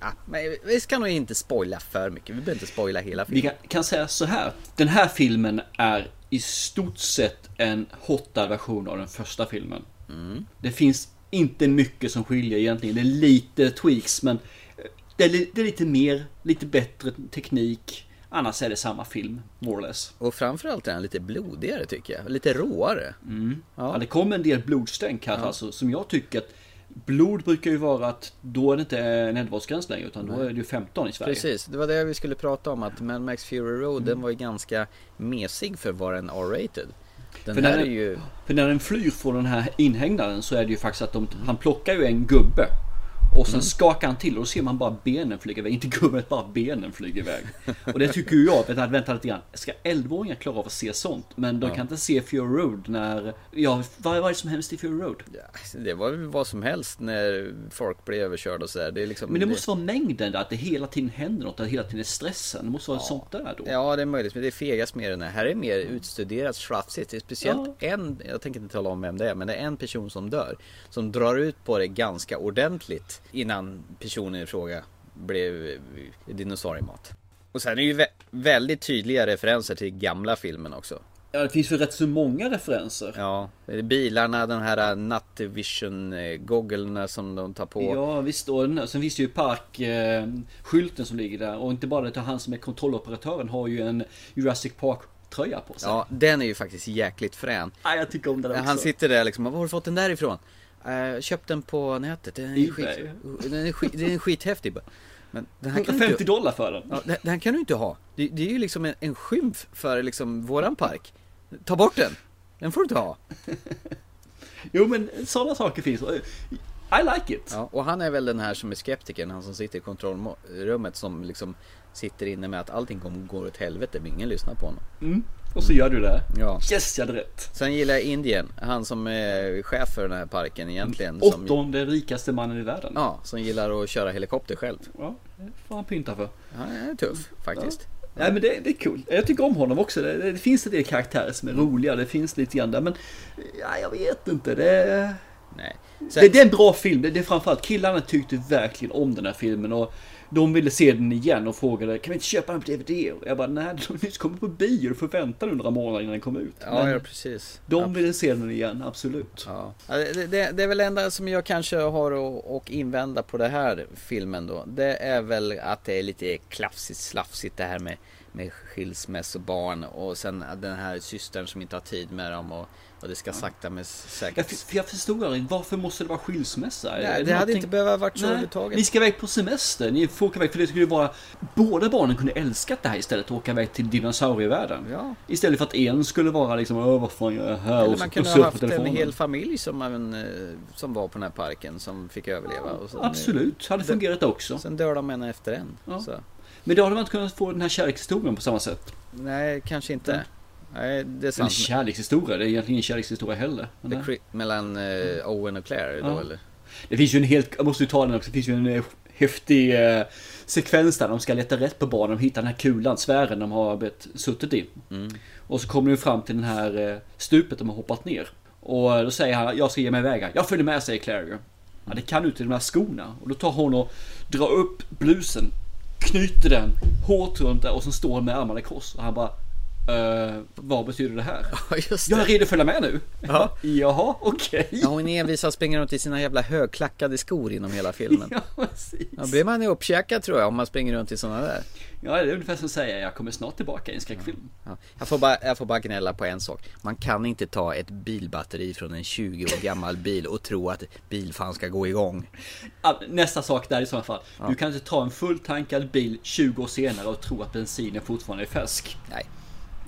Ah, men vi ska nog inte spoila för mycket. Vi behöver inte spoila hela Vi filmen. kan, kan säga så här. Den här filmen är i stort sett en hotad version av den första filmen. Mm. Det finns inte mycket som skiljer egentligen. Det är lite tweaks men eh, det är, det är lite mer, lite bättre teknik. Annars är det samma film, more or less. Och framförallt är den lite blodigare tycker jag. Lite råare. Mm. Ja. ja det kom en del blodstänk här ja. alltså, som jag tycker att Blod brukar ju vara att då är det inte en 11-årsgräns längre utan då är det ju 15 i Sverige. Precis, det var det vi skulle prata om att Mad Max Fury Road mm. den var ju ganska mesig för att vara en R-rated. Den för, när, är ju... för när den flyr från den här inhägnaden så är det ju faktiskt att de, han plockar ju en gubbe och sen mm. skakar han till och då ser man bara benen flyga iväg. Inte gubben, bara benen flyger iväg. Och det tycker jag, vet jag vänta lite grann. Ska 11-åringar klara av att se sånt? Men de ja. kan inte se Fury Road när... Ja, vad var det som hände i Fury Road? Ja, det var väl vad som helst när folk blev överkörda och sådär. Det liksom, men det måste vara mängden där, att det hela tiden händer något, att det hela tiden är stressen. Det måste vara ja. sånt där då. Ja, det är möjligt. Men det är fegast med den här. Här är mer utstuderat slafsigt. Det är speciellt ja. en, jag tänker inte tala om vem det är, men det är en person som dör. Som drar ut på det ganska ordentligt innan personen i fråga blev dinosauriemat. Och sen är det ju vä väldigt tydliga referenser till gamla filmen också. Ja, det finns ju rätt så många referenser. Ja, bilarna, den här Nattivision gogglarna som de tar på. Ja, visst. Och sen finns det ju parkskylten eh, som ligger där. Och inte bara det, han som är kontrolloperatören har ju en Jurassic Park tröja på sig. Ja, den är ju faktiskt jäkligt frän. Ja, jag tycker om den också. Han sitter där liksom, var har du fått den där ifrån? Uh, köpt den på nätet. Den är, skit, den är, skit, den är skithäftig. Men den här 150 kan dollar för den. Ja, den, den kan du inte ha. Det, det är ju liksom en, en skymf för liksom våran park. Ta bort den. Den får du inte ha. jo men sådana saker finns. I like it. Ja, och han är väl den här som är skeptikern, han som sitter i kontrollrummet som liksom sitter inne med att allting går åt helvete, men ingen lyssnar på honom. Mm. Och så gör du det. Ja. Yes, jag hade rätt. Sen gillar jag Indien. Han som är chef för den här parken egentligen. Åttonde som... rikaste mannen i världen. Ja, som gillar att köra helikopter själv. Ja, det får han pynta för. Han är tuff faktiskt. Ja. Nej men det, det är kul. Jag tycker om honom också. Det, det, finns en del karaktärer som är roliga. Det finns lite grann där. Men ja, jag vet inte. Det... Nej. Sen... Det, det, är en bra film. Det, det är framförallt killarna tyckte verkligen om den här filmen. Och de ville se den igen och frågade kan vi inte köpa den på DVD? Och jag bara nej, den har nyss kommit på bio. Du får vänta några månader innan den kommer ut. Ja, ja precis. De ja. ville se den igen, absolut. Ja. Det, det, det, är väl enda som jag kanske har att invända på den här filmen då. Det är väl att det är lite klafsigt, slafsigt det här med, med skilsmässobarn och sen den här systern som inte har tid med dem. Och, och det ska sakta men säkert. Jag, för jag förstod aldrig, varför måste det vara skilsmässa? Nej, det, det hade någonting... inte behövt varit så överhuvudtaget. Ni ska iväg på semester, ni får åka iväg för det skulle vara Båda barnen kunde älskat det här istället och åka iväg till dinosaurievärlden. Ja. Istället för att en skulle vara liksom, Åh, vad fan gör jag här? Eller man kunde ha haft en hel familj som, även, eh, som var på den här parken som fick överleva. Och sen, Absolut, hade fungerat också. Sen dör de en efter en. Ja. Men då hade man inte kunnat få den här kärlekshistorien på samma sätt. Nej, kanske inte. Nej, det är sant. En kärlekshistoria, det är egentligen ingen kärlekshistoria heller. mellan uh, Owen och Claire då ja. eller? Det finns ju en helt, jag måste ju ta den också, det finns ju en uh, häftig uh, sekvens där de ska leta rätt på barnen och hitta den här kulan, sfären de har suttit i. Mm. Och så kommer de fram till den här uh, stupet de har hoppat ner. Och då säger han, jag ska ge mig iväg Jag följer med, säger Claire. Ja, det kan du till de här skorna. Och då tar hon och drar upp blusen, knyter den hårt runt där och så står med armarna i kors. Och han bara Uh, vad betyder det här? Ja, just det. Jag är redo att följa med nu. Ja. Jaha, okej. Okay. Ja, hon envisar springer runt i sina jävla högklackade skor inom hela filmen. ja, precis. Då blir man ju uppkäkad tror jag om man springer runt i sådana där. Ja, det är ungefär som att säga jag kommer snart tillbaka i en skräckfilm. Ja. Jag, får bara, jag får bara gnälla på en sak. Man kan inte ta ett bilbatteri från en 20 år gammal bil och tro att bilfan ska gå igång. Nästa sak där i så fall. Du kan inte ta en fulltankad bil 20 år senare och tro att bensinen fortfarande är färsk. Nej.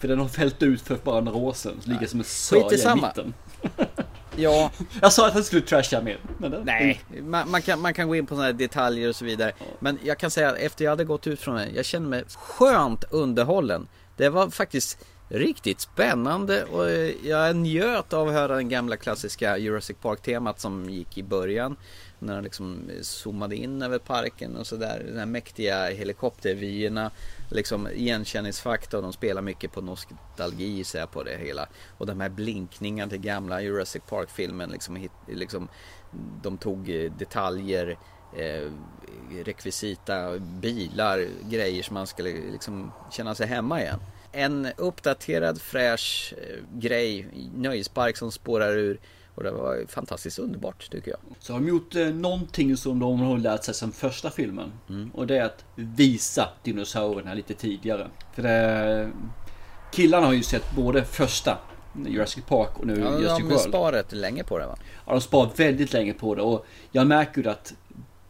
För den har fällt ut för bara några år sedan. Ligger som en sörja i mitten. ja. Jag sa att han skulle trasha det... Nej, man, man, kan, man kan gå in på sådana detaljer och så vidare. Men jag kan säga att efter jag hade gått ut från det, jag kände mig skönt underhållen. Det var faktiskt riktigt spännande och jag njöt av att höra den gamla klassiska Jurassic Park-temat som gick i början. När han liksom zoomade in över parken och sådär. De här mäktiga helikoptervyerna liksom igenkänningsfaktor. De spelar mycket på nostalgi så på det hela. Och de här blinkningarna till gamla Jurassic Park-filmen. Liksom, liksom, de tog eh, detaljer, eh, rekvisita, bilar, grejer som man skulle liksom känna sig hemma igen. En uppdaterad fräsch eh, grej, nöjespark som spårar ur och det var fantastiskt underbart tycker jag. Så har de gjort eh, någonting som de har lärt sig sedan första filmen. Mm. Och det är att visa dinosaurierna lite tidigare. För det, killarna har ju sett både första Jurassic Park och nu Ja, Jurassic de World. sparat länge på det va? Ja, de sparat väldigt länge på det och jag märker ju att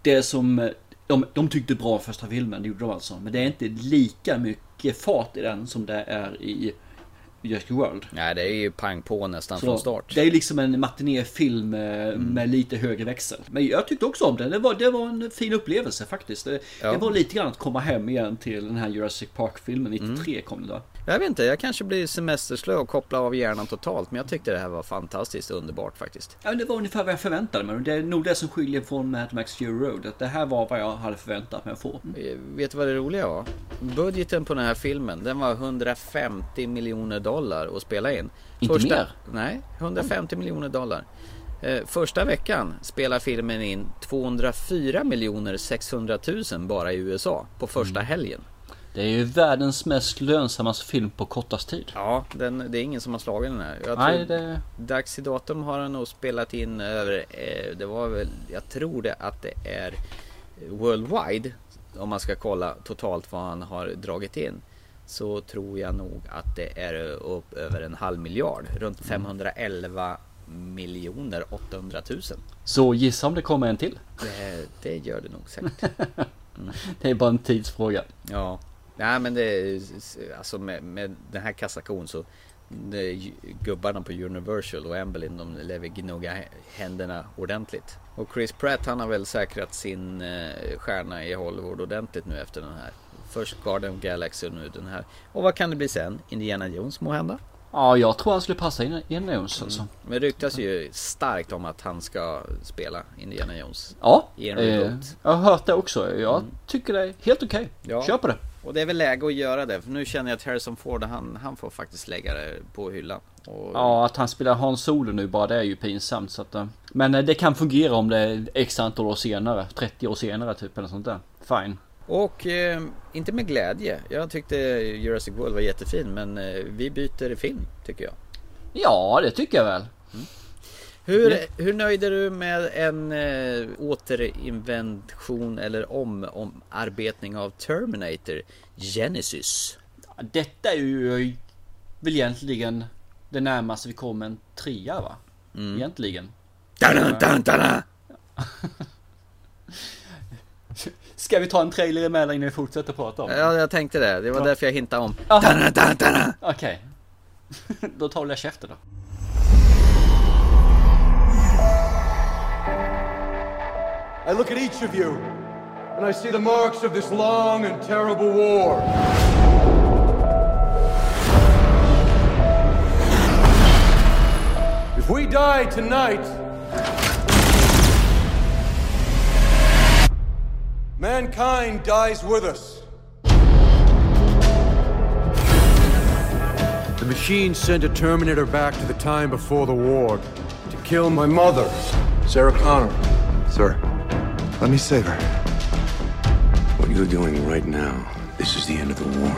det som eh, de, de tyckte bra första filmen, det gjorde de alltså. Men det är inte lika mycket fart i den som det är i Jurassic World. Nej det är ju pang på nästan Så från start. Det är liksom en matinéfilm eh, med lite högre växel. Men jag tyckte också om den. Det var, det var en fin upplevelse faktiskt. Det, Ja. det var lite grann att komma hem igen till den här Jurassic Park-filmen. 93 kom det då. Jag vet inte, jag kanske blir semesterslö och kopplar av hjärnan totalt. Men jag tyckte det här var fantastiskt underbart faktiskt. Ja, det var ungefär vad jag förväntade mig. Det är nog det som skiljer från Mad Max Fury Road. Att det här var vad jag hade förväntat mig att få. Eh, Vet du vad det roliga var? Budgeten på den här filmen, den var 150 miljoner dollar att spela in. Inte mer? Nej, 150 miljoner dollar. Eh, första veckan spelar filmen in 204 miljoner 600 000 bara i USA på första Mm. helgen. Det är ju världens mest lönsamma film på kortast tid. Ja, den, det är ingen som har slagit den här. Jag Nej, det... Dags i datum har den nog spelat in över, eh, det var väl, jag tror det att det är worldwide. Om man ska kolla totalt vad han har dragit in. Så tror jag nog att det är upp över en halv miljard. Runt 511 miljoner 800 000. Så gissa om det kommer en till. Det, det gör det nog säkert. Det är bara en tidsfråga. Ja. Nej men det alltså med, med den här kassakon så det, gubbarna på Universal och Amberlin de lär gnugga händerna ordentligt. Och Chris Pratt han har väl säkrat sin eh, stjärna i Hollywood ordentligt nu efter den här. Först Garden of Galaxy och nu den här. Och vad kan det bli sen? Indiana Jones må hända? Ja, jag tror han skulle passa in i en Jones alltså. Men det ryktas ju starkt om att han ska spela Indiana Jones. Ja, I en eh, jag har hört det också. Jag tycker det är helt okej. Ja. Kör på det. Och det är väl läge att göra det. För nu känner jag att Harrison Ford han, han får faktiskt lägga det på hyllan. Och Ja, att han spelar Hans Solo nu bara det är ju pinsamt. Så att, eh, men eh, det kan fungera om det är x antal år senare. 30 år senare typ eller sånt där. Fine. Och eh, inte med glädje. Jag tyckte Jurassic World var jättefin men eh, vi byter film tycker jag. Ja, det tycker jag väl. Hur, Ja. hur nöjd är du med en eh, återinvention eller om, omarbetning av Terminator Genesis? Detta är ju väl egentligen det närmaste vi kommer en trea va? Egentligen. Dun, dun, dun, dun. Ska vi ta en trailer emellan innan vi fortsätter prata om det? Ja, jag tänkte det. Det var Ja. därför jag hintade om. Okej. Då tar jag käften då. I look at each of you, and I see the marks of this long and terrible war. If we die tonight, mankind dies with us. The machine sent a Terminator back to the time before the war to kill my mother, Sarah Connor. Sir, let me save her. What you're doing right now, this is the end of the war.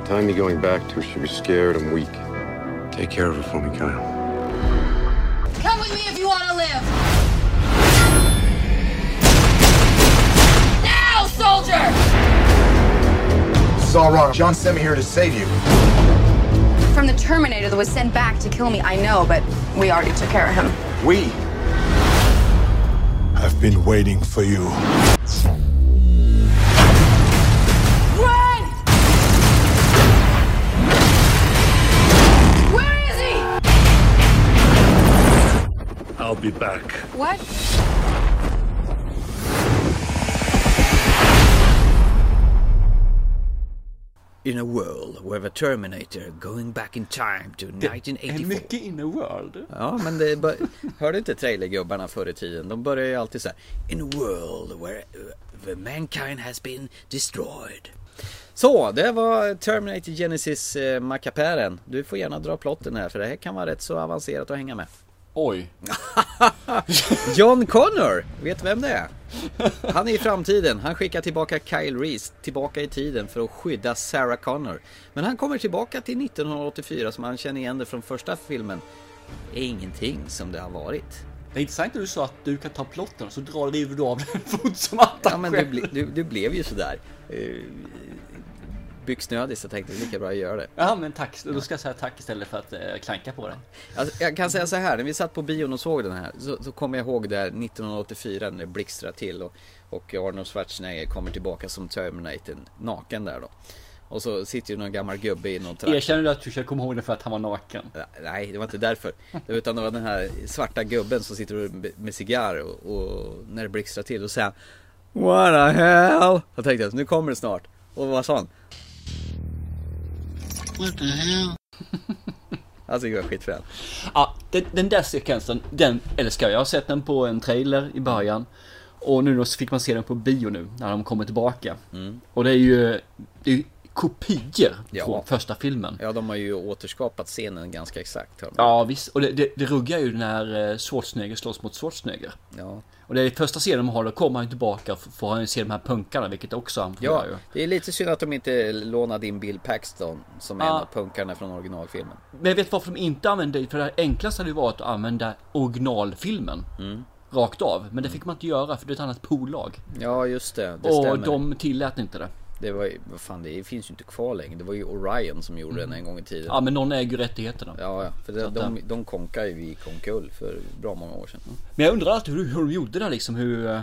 The time you're going back to, she'll be scared and weak. Take care of her for me, Kyle. Come with me if you want to live. Now, soldier! This is all wrong. John sent me here to save you. From the Terminator that was sent back to kill me, I know, but we already took care of him. We I've been waiting for you. Run! Where is he? I'll be back. What? In a world where the Terminator going back in time to är 1984. mycket in a world. Ja, men det är bara, hörde inte trailergubbarna förr i tiden? De börjar ju alltid så här. In a world where uh, the mankind has been destroyed. Så, det var Terminator Genesis eh, mackapären. Du får gärna dra plotten här för det här kan vara rätt så avancerat att hänga med. Oj. John Connor! Vet vem det är? Han är i framtiden. Han skickar tillbaka Kyle Reese tillbaka i tiden för att skydda Sarah Connor. Men han kommer tillbaka till 1984 som han känner igen det från första filmen. är ingenting som det har varit. Det är intressant att du sa att du kan ta plotten och så drar du av den fort som attan Ja men du, ble- du, du blev ju sådär. Byxnödig så jag tänkte lika bra att göra det. Ja men tack, då ska jag säga tack istället för att eh, klanka på dig. Alltså, jag kan säga så här, när vi satt på bion och såg den här så, så kommer jag ihåg där 1984 när det blixtrar till och, och Arnold Schwarzenegger kommer tillbaka som Terminator naken där då. Och så sitter ju någon gammal gubbe i någon trakt. Erkänner du att du komma ihåg det för att han var naken? Nej, det var inte därför. Utan det var den här svarta gubben som sitter med cigarr och, och när det blixtrar till och säger What the hell? Jag tänkte nu kommer det snart. Och vad sa han? What the hell? Jag tycker det var skitfrän. Ja, den, den där sekvensen, den älskar jag. Jag har sett den på en trailer i början. Och nu då så fick man se den på bio nu, när de kommer tillbaka. Mm. Och det är ju, det är ju kopior Ja. från första filmen. Ja, de har ju återskapat scenen ganska exakt. Ja visst, och det, det, det ruggar ju när eh, Schwarzenegger slåss mot Schwarzenegger. Ja. Och det är första scenen de har, då kommer han tillbaka och får se de här punkarna, vilket också han får Ja, göra det är lite synd att de inte lånade in Bill Paxton som är en Ja. av punkarna från originalfilmen. Men jag vet varför de inte använde det, för det enklaste hade ju varit att använda originalfilmen. Mm. Rakt av, men det fick man inte göra för det är ett annat bolag. Ja, just det. det och stämmer. de tillät inte det. Det var vad fan det finns ju inte kvar längre. Det var ju Orion som gjorde den en gång i tiden. Ja men någon äger ju rättigheterna. Ja, ja. För Så de, de, eh, de konkade ju vid Konkull för bra många år sedan. Men jag undrar alltid hur, hur de gjorde det liksom, hur... eh,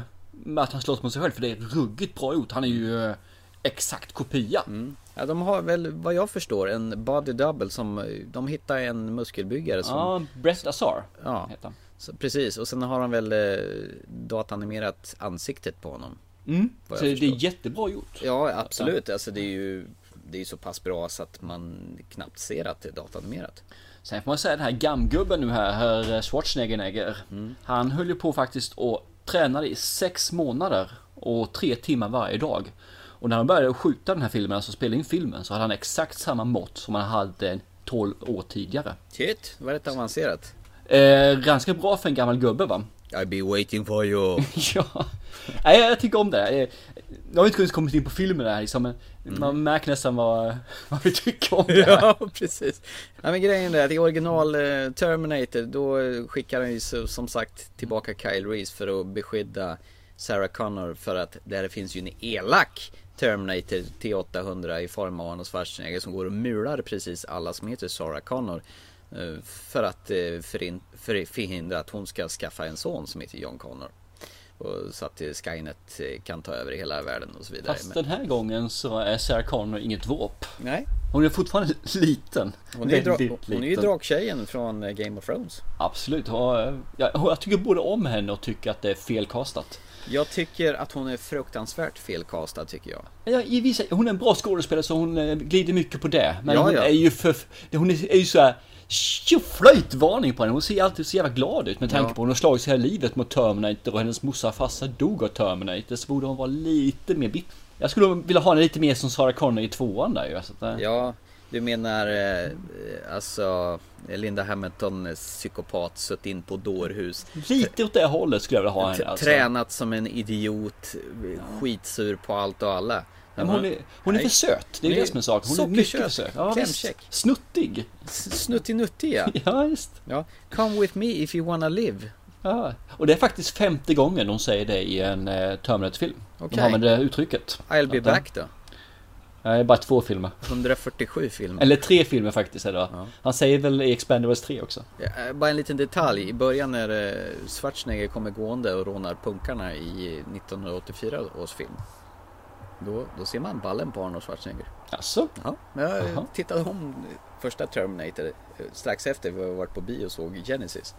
att han slåss mot sig själv, för det är ruggigt bra gjort. Han är ju eh, exakt kopia. Mm. Ja, de har väl vad jag förstår en body double som de hittar en muskelbyggare som Ja, Brett Azar Ja, heter han. så, precis. Och sen har de väl eh, datanimerat ansiktet på honom. Mm. Så det är jättebra gjort. Ja, absolut. Alltså det är ju det är så pass bra så att man knappt ser att det är datanimerat. Sen får man säga den här gamgubben nu här, herr Schwarzenegger. Mm. Han höll ju på faktiskt och tränade i sex månader och tre timmar varje dag. Och när de började skjuta den här filmen, alltså spela in filmen, så hade han exakt samma mått som han hade 12 år tidigare. Shit, vad rätt avancerat. Eh, ganska bra för en gammal gubbe va? I'll be waiting for you. ja. Nej, jag tycker om det. Eh, Jag har inte kunnat komma in på filmen där liksom, men man märker nästan vad, vad vi tycker om det. här. Ja, precis. Ja, men grejen är att i original eh, Terminator då skickar han ju som sagt tillbaka Kyle Reese för att beskydda Sarah Connor för att där finns ju en elak Terminator T800 i form av Arnold Schwarzenegger som går och mular precis alla som heter Sarah Connor. Eh, För att eh, förhindra att hon ska skaffa en son som heter John Connor. Och så att eh, Skynet kan ta över hela världen och så vidare. Fast den här gången så är Sarah Connor inget våp. Nej. Hon är fortfarande liten. Hon är, ju dra- Väldigt hon är ju liten. draktjejen från Game of Thrones. Absolut. Jag, jag tycker både om henne och tycker att det är felkastat. Jag tycker att hon är fruktansvärt felkastad tycker jag. Ja, i vissa, hon är en bra skådespelare så hon glider mycket på det. Men Ja, hon ja. är ju för... Hon är, är ju så här Tjoflöjtvarning på henne. Hon ser alltid så jävla glad ut med tanke Ja. på att hon har slagits hela livet mot Terminator och hennes morsa och farsa dog av Terminator. Så borde hon vara lite mer bit. Jag skulle vilja ha henne lite mer som Sarah Connor i tvåan där ju. Så att, eh, Ja, du menar eh, alltså Linda Hamilton, eh, psykopat, suttit in på dårhus. Lite åt det hållet skulle jag vilja ha henne alltså. Tränat som en idiot, skitsur på allt och alla. Ja, men hon är, hon är för Nej. söt. Det är Hon det som är saken. Hon är mycket för söt. Ja, klämkäck. Snuttig. Snuttinuttig ja. Ja, just. ja. Come with me if you wanna live. Ja. Och det är faktiskt femte gången de säger det i en eh, Terminator-film. Okej. De använder det uttrycket. I'll be Att, eh, back då. Ja, är bara två filmer. 147 filmer. Eller tre filmer faktiskt är det va? Han säger väl i Expendables 3 också. Ja, eh, bara en liten detalj. I början när eh, Schwarzenegger kommer gående och rånar punkarna i 1984 års film. Då, då ser man ballen på Arnold Schwarzenegger. Alltså? Ja, men jag Jaha. tittade om första Terminator eh, strax efter vi varit på bio och såg Genesis.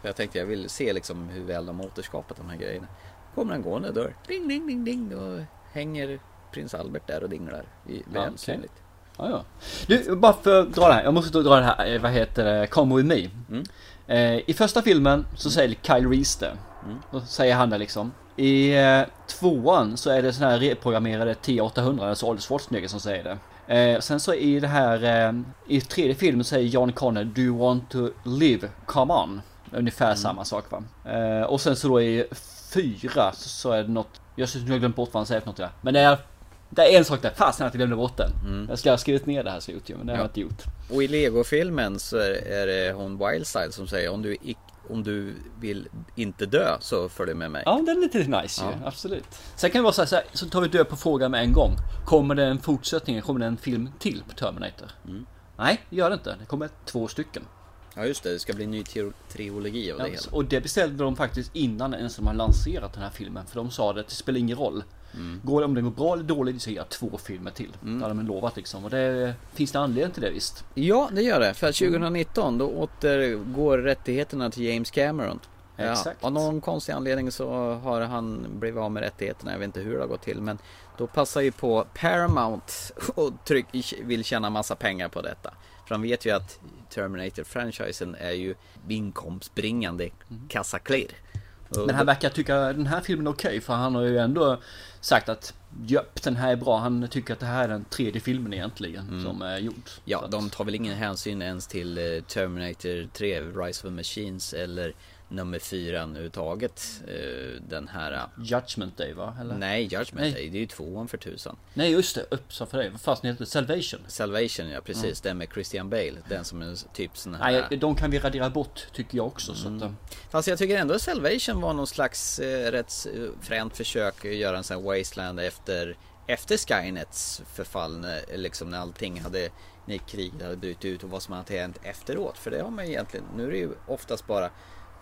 För jag tänkte jag vill se liksom hur väl de återskapat de här grejerna. Kommer han gående dörr. Ding, ding, ding, ding. Då hänger prins Albert där och dinglar. I, Ja, väl synligt. Ja, ja. Du, bara för att dra det här. Jag måste dra det här, eh, vad heter det, Come With Me. Mm. Eh, I första filmen så säger Kyle Reese det. Mm. Då säger han det liksom. I eh, tvåan så är det sån här reprogrammerade T800, alltså Arnold Schwarzenegger som säger det. Eh, sen så i det här, eh, i tredje filmen säger John Connor Do you want to live? Come on. Ungefär Mm. samma sak va. Eh, och sen så då i fyra så, så är det något, jag syns nu har jag glömt bort vad han säger för något där. Men det är, det är en sak där, fasen att jag glömde bort den. Jag ska ha skrivit ner det här så jag gjort men det har Mm. Ja. jag inte gjort. Och i Lego-filmen så är, är det hon Wildstyle som säger om du, ic- om du vill inte dö så följ med mig. Ja, den är lite nice Ja. ju, absolut. Sen kan vi bara säga så här, så tar vi död på frågan med en gång. Kommer det en fortsättning, kommer det en film till på Terminator? Mm. Nej, det gör det inte. Det kommer två stycken. Ja just det, det ska bli en ny tri- trilogi av det Ja, hela. och det beställde de faktiskt innan ens de har lanserat den här filmen. För de sa det, det spelar ingen roll. Mm. Går, om den går bra eller dåligt så gör jag två filmer till. Det har de lovat liksom. Och det finns det anledning till det visst. Ja, det gör det. För att 2019 då återgår rättigheterna till James Cameron. Ja, Exakt. Av någon konstig anledning så har han blivit av med rättigheterna. Jag vet inte hur det har gått till. Men då passar ju på Paramount och tryck, vill tjäna massa pengar på detta. För de vet ju att Terminator-franchisen är ju inkomstbringande kassaklirr. Och Men han verkar tycka den här filmen är okej. för han har ju ändå sagt att Japp, den här är bra. Han tycker att det här är den tredje filmen egentligen som är gjord. Mm. Ja, de tar väl ingen hänsyn ens till eh, Terminator 3, Rise of the Machines eller nummer 4 överhuvudtaget. Eh, Den här... eh, Judgment Day va? Eller? Nej, Judgment Nej. Day, det är ju tvåan för tusan. Nej just det, upp för dig. Vad fasen heter det? Salvation? Salvation ja, precis. Mm. Den med Christian Bale. Den som är typ sån här... Nej, de kan vi radera bort tycker jag också. Så att, eh, Fast jag tycker ändå Salvation var någon slags eh, rätt fränt försök att göra en sån här Wasteland efter, efter Skynets förfall. När, liksom när allting hade, när kriget hade brutit ut och vad som hade hänt efteråt. För det har man ju egentligen, nu är det ju oftast bara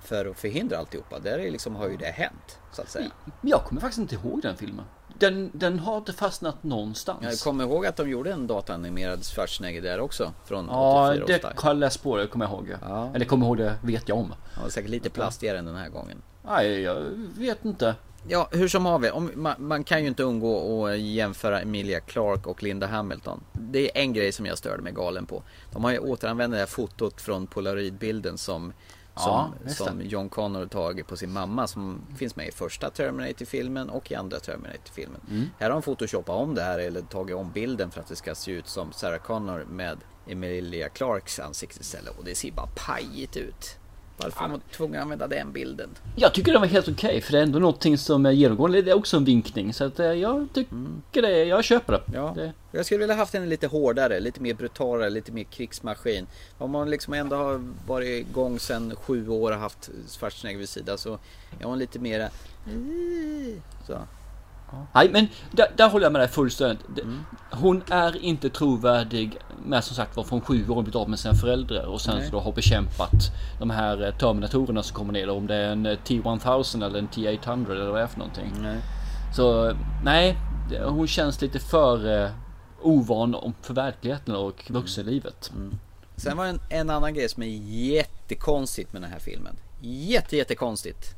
för att förhindra alltihopa. Där är liksom, har ju det hänt, så att säga. Jag kommer faktiskt inte ihåg den filmen. Den, den har inte fastnat någonstans. Jag kommer ihåg att de gjorde en dataanimerad Schwarzenegger där också. Från Ja, 84 det har jag läst på, det kommer jag ihåg. Ja. Eller kommer ihåg det, vet jag om. Ja, säkert lite plastigare än den här gången. Nej, jag vet inte. Ja, hur som haver. Om, man, man kan ju inte undgå att jämföra Emilia Clarke och Linda Hamilton. Det är en grej som jag störde mig galen på. De har ju återanvänt det här fotot från polaroidbilden som, som, just som. John Connor tagit på sin mamma som finns med i första Terminator-filmen och i andra Terminator-filmen. Mm. Här har de photoshopat om det här eller tagit om bilden för att det ska se ut som Sarah Connor med Emilia Clarks ansikte istället och det ser bara pajigt ut. Varför var man tvungen att använda den bilden? Jag tycker den var helt okej, för det är ändå någonting som är genomgående. Det är också en vinkning. Så att eh, jag tycker det, jag köper det. Ja. det. Jag skulle vilja haft en lite hårdare, lite mer brutalare, lite mer krigsmaskin. Om man liksom ändå har varit igång sedan sju år och haft Schwarzenegger vid sidan så är hon lite mera... Så. Nej men där, där håller jag med dig fullständigt. Det- Hon är inte trovärdig med som sagt var från sju år och blivit av med sina föräldrar och sen Nej. så då har bekämpat de här eh, Terminatorerna som kommer ner. Om det är en eh, T1000 eller en T800 eller vad det är för någonting. Nej. Så nej, hon känns lite för eh, ovan om för verkligheten och vuxenlivet. Sen var det en, en annan grej som är jättekonstigt med den här filmen. Jätte, jättekonstigt.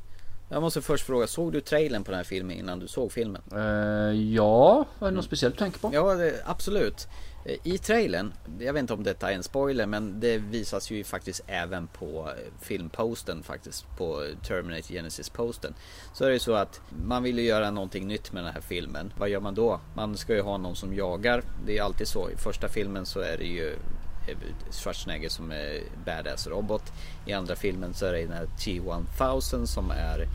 Jag måste först fråga, såg du trailern på den här filmen innan du såg filmen? Eh, ja, var det något speciellt du tänker på? Ja, det, absolut. Eh, I trailern, jag vet inte om detta är en spoiler, men det visas ju faktiskt även på eh, filmposten faktiskt, på Terminator Genesis-posten. Så är det så att man vill ju göra någonting nytt med den här filmen. Vad gör man då? Man ska ju ha någon som jagar. Det är alltid så. I första filmen så är det ju Schwarzenegger som är badass robot. I andra filmen så är det den här T-1000 som är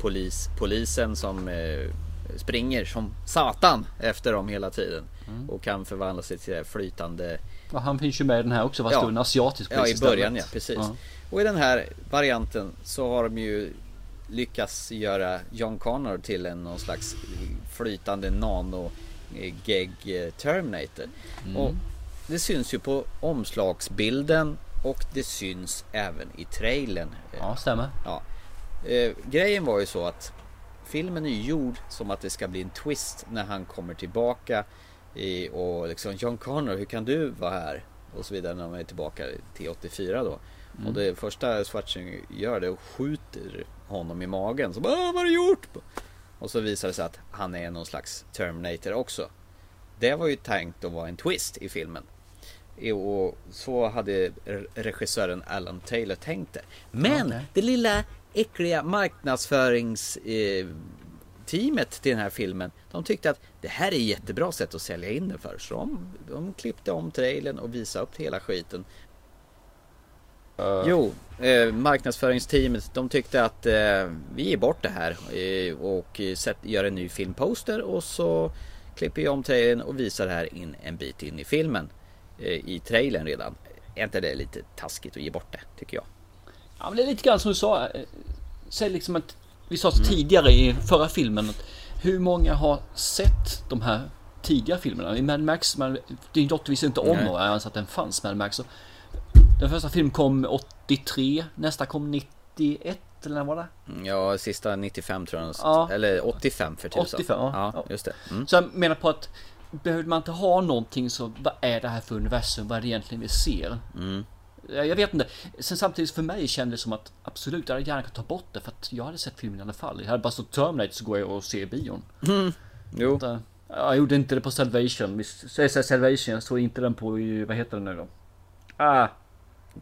polis, polisen som eh, springer som satan efter dem hela tiden. Mm. Och kan förvandla sig till det flytande Ja, han finns ju med i den här också fast Ja. då en asiatisk Ja, i polis början ja, precis. Ja. Och i den här varianten så har de ju lyckats göra John Connor till en någon slags flytande nano eh, gegg eh, Terminator. Mm. Och det syns ju på omslagsbilden och det syns även i trailern. Ja, stämmer. Ja. Eh, grejen var ju så att filmen är gjord som att det ska bli en twist när han kommer tillbaka i, och liksom John Connor, hur kan du vara här? Och så vidare när han är tillbaka till 84 då. Mm. Och det första Schwarzenegger gör det att skjuter honom i magen. Så bara, "Ah, vad har du gjort? Och så visar det sig att han är någon slags Terminator också. Det var ju tänkt att vara en twist i filmen. Och så hade re- regissören Alan Taylor tänkt det. Men Okej. det lilla äckliga marknadsförings eh, teamet till den här filmen De tyckte att det här är ett jättebra sätt att sälja in den för Så de, de klippte om trailern och visade upp hela skiten Jo, eh, marknadsföringsteamet de tyckte att eh, vi ger bort det här eh, och sätt, gör en ny filmposter och så klipper jag om trailern och visar det här in en bit in i filmen. Eh, I trailern redan. Är inte det lite taskigt att ge bort det, tycker jag? Ja men det är lite grann som du sa. eh, Säg liksom att vi sa så tidigare i förra filmen. Att hur många har sett de här tidiga filmerna? I Mad Max, man, det är inte vi visste inte om några ens att den fanns Mad Max. Den första filmen kom 83, nästa kom 91 eller när var det? Mm, Ja, sista 95 tror jag. Ja. Eller 85 för tusan. 85, ja. ja. just det. Mm. Så jag menar på att behöver man inte ha någonting så vad är det här för universum? Vad är det egentligen vi ser? Mm. Jag jag vet inte. Sen samtidigt för mig kändes det som att absolut, jag hade gärna kunnat ta bort det för att jag hade sett filmen i alla fall. Jag hade bara stått Terminator så går jag och ser bion. Mm. Jo. Så, Jag gjorde inte det på Salvation. Salvation, jag såg inte den på, vad heter den nu då? Ah,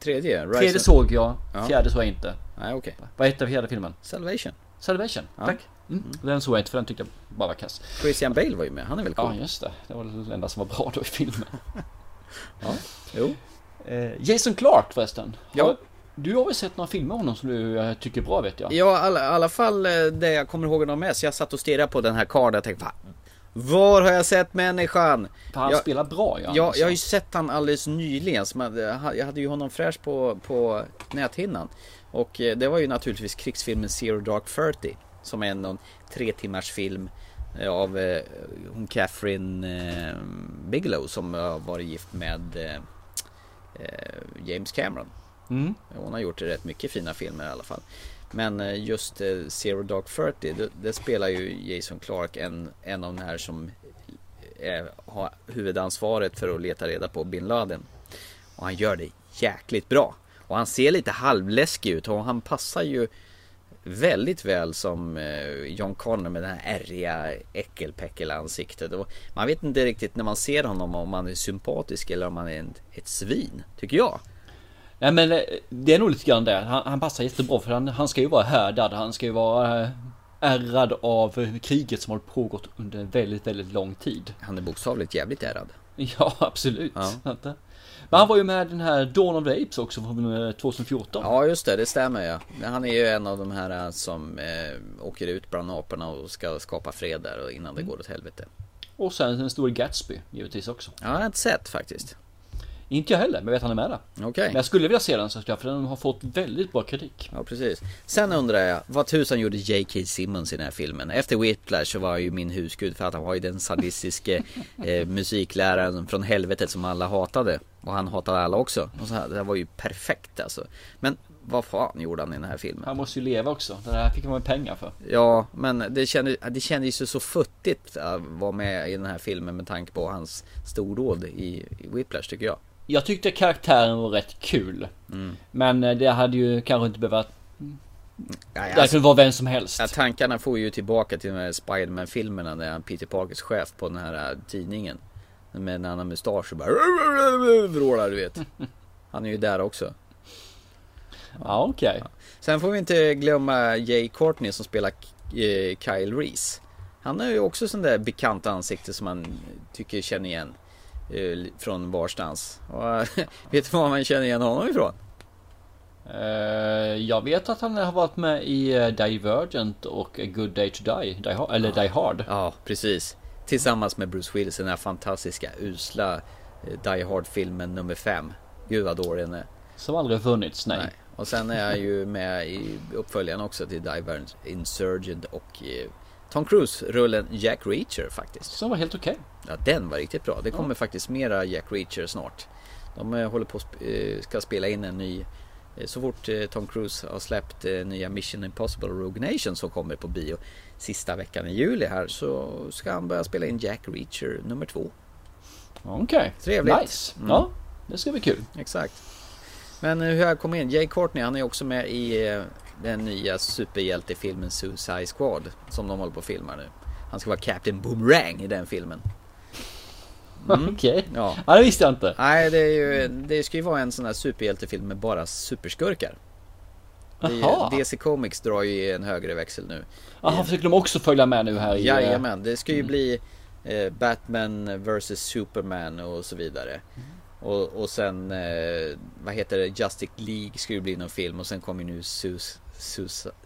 Tredje, Rise tredje såg jag, Ja. fjärde såg jag inte. Nej, okej. Vad heter fjärde filmen? Salvation. Salvation, Ja. tack. Mm. Den såg jag inte för den tyckte jag bara var kass. Christian Bale var ju med, han är väl cool? Ja, just det. Det var det enda som var bra då i filmen. Ja, jo. Eh, Jason Clark förresten. Ja. Har, du har väl sett några filmer av honom som du eh, tycker är bra vet jag? Ja, i alla, alla fall eh, det jag kommer ihåg honom mest. Jag satt och stirrade på den här kardan och tänkte, "Va? var har jag sett människan? För han jag, spelar bra ja. Ja, alltså. jag har ju sett han alldeles nyligen. Jag, jag hade ju honom fräsch på, på näthinnan. Och det var ju naturligtvis krigsfilmen Zero Dark Thirty. Som är en tre timmars film eh, av eh, hon Catherine eh, Bigelow som har varit gift med eh, eh, James Cameron. Mm. Hon har gjort rätt mycket fina filmer i alla fall. Men eh, just Zero Dark Thirty, det, spelar ju Jason Clark en, en av de här som eh, har huvudansvaret för att leta reda på bin Laden. Och han gör det jäkligt bra. Och han ser lite halvläskig ut och han passar ju väldigt väl som eh, John Connor med det här ärriga äckelpäckelansiktet. Och man vet inte riktigt när man ser honom om han är sympatisk eller om han är ett svin, tycker jag. Nej men eh, det är nog lite grann det. Han, han passar jättebra för han, han ska ju vara härdad. Han ska ju vara eh, ärrad av kriget som har pågått under väldigt, väldigt lång tid. Han är bokstavligt jävligt ärrad. Ja, absolut. Ja. Men han var ju med i den här Dawn of the Apes också från eh, 2014. Ja just det, det stämmer ja. Han är ju en av de här eh, som eh, åker ut bland aporna och ska skapa fred där innan det går åt helvete. Och sen den stora Gatsby givetvis också. Ja, jag har inte sett faktiskt. Inte jag heller, men jag vet att han är med där. Okej. Men jag skulle vilja se den för den har fått väldigt bra kritik. Ja precis. Sen undrar jag, vad tusan gjorde J.K. Simmons i den här filmen? Efter Whiplash så var han ju min husgud för att han var ju den sadistiske eh, musikläraren från helvetet som alla hatade. Och han hatade alla också. Och så här, det här var ju perfekt alltså. Men vad fan gjorde han i den här filmen? Han måste ju leva också. Det här fick man pengar för. Ja, men det kändes, det kändes ju så futtigt att vara med i den här filmen med tanke på hans stordåd i, i Whiplash tycker jag. Jag tyckte karaktären var rätt kul. Mm. Men eh, det hade ju kanske inte behövt... Ja, Det kunde vara vem som helst. Ja, tankarna får ju tillbaka till de här Spiderman-filmerna där han Peter Parkers chef på den här äh, tidningen. Med en annan mustasch och bara vrålar du vet. Han är ju där också. Ja, okej. Sen får vi inte glömma Jay Courtney som spelar eh, Kyle Reese. Han har ju också sån där bekant ansikte som man tycker känner igen. Eh, Från varstans. Och, vet du var man känner igen honom ifrån? Eh, jag vet att han har varit med i eh, Divergent och A Good Day To Die. Eller Die Hard. Ja, precis. Tillsammans med Bruce Willis, den här fantastiska, usla Die Hard-filmen nummer 5. Gud vad dålig den är. Som aldrig funnits, nej. Och sen är jag ju med i uppföljaren också till Divergent, Insurgent och Tom Cruise-rullen Jack Reacher faktiskt. Som var helt okej. Ja, den var riktigt bra. Det kommer faktiskt mera Jack Reacher snart. De eh, håller på eh, ska spela in en ny eh, så fort Tom Cruise har släppt nya Mission Impossible Rogue Nation som kommer på bio sista veckan i juli här så ska han börja spela in Jack Reacher nummer två. Okej. Trevligt. Nice. Mm. Ja, det ska bli kul. Exakt. Men hur jag kom in? Jay Courtney han är också med i den nya superhjältefilmen Suicide Squad som de håller på att filma nu. Han ska vara Captain Boomerang i den filmen. Okej. Ja. Ja, det visste jag inte. Nej, det, är ju, det ska ju vara en sån här superhjältefilm med bara superskurkar. Ju-. DC Comics drar ju en högre växel nu. Jaha, försöker de också följa med nu här i... eh, Jajamän, det ska ju bli eh, Batman vs Superman och så vidare. Och, och sen, eh, vad heter det, Justice League skulle bli någon film och sen kommer nu Sus, Sus,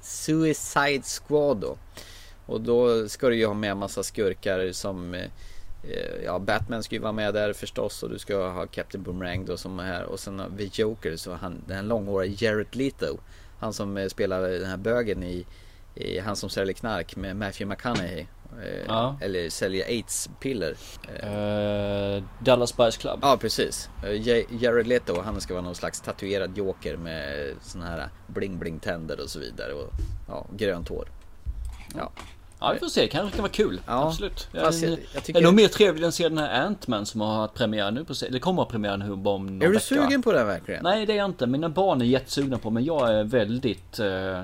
Suicide Squad då. Och då ska du ju ha med massa skurkar som eh, eh, Ja, Batman ska ju vara med där förstås och du ska ha Captain Boomerang då som är här och sen har vi Joker så han, den långhåriga Jared Leto. Han som eh, spelar den här bögen i, i Han som säljer knark med Matthew McConaughey. Eh, Ja. Eller säljer aids-piller. Eh, Dallas Buyers Club. Ja precis. Eh, Ja- Jared Leto han ska vara någon slags tatuerad joker med såna här bling bling tänder och så vidare. Och ja, grönt hår. Ja. Ja vi får se, kanske kan vara kul. Ja, Absolut. jag- Jag, jag tycker- är nog mer trevligt än att se den här Ant-Man som har haft premiär nu på Eller kommer att ha premiär nu om någon Är du vecka. sugen på den verkligen? Nej det är jag inte. Mina barn är jättesugna på men jag är väldigt eh,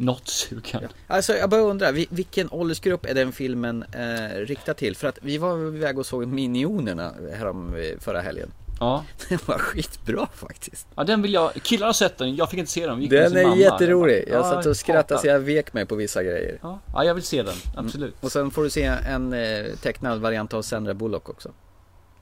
not sugen. Alltså jag bara undrar, vi- vilken åldersgrupp är den filmen eh, riktad till? För att vi var iväg och såg Minionerna härom eh, förra helgen. Ja. Den var skitbra faktiskt. Ja den vill jag, killarna har sett den, jag fick inte se den. Gick Den är mamma. jätterolig. Jag Ja, satt och skrattade så jag vek mig på vissa grejer. Ja, ja jag vill se den, absolut. Och sen får du se en eh, tecknad variant av Sandra Bullock också.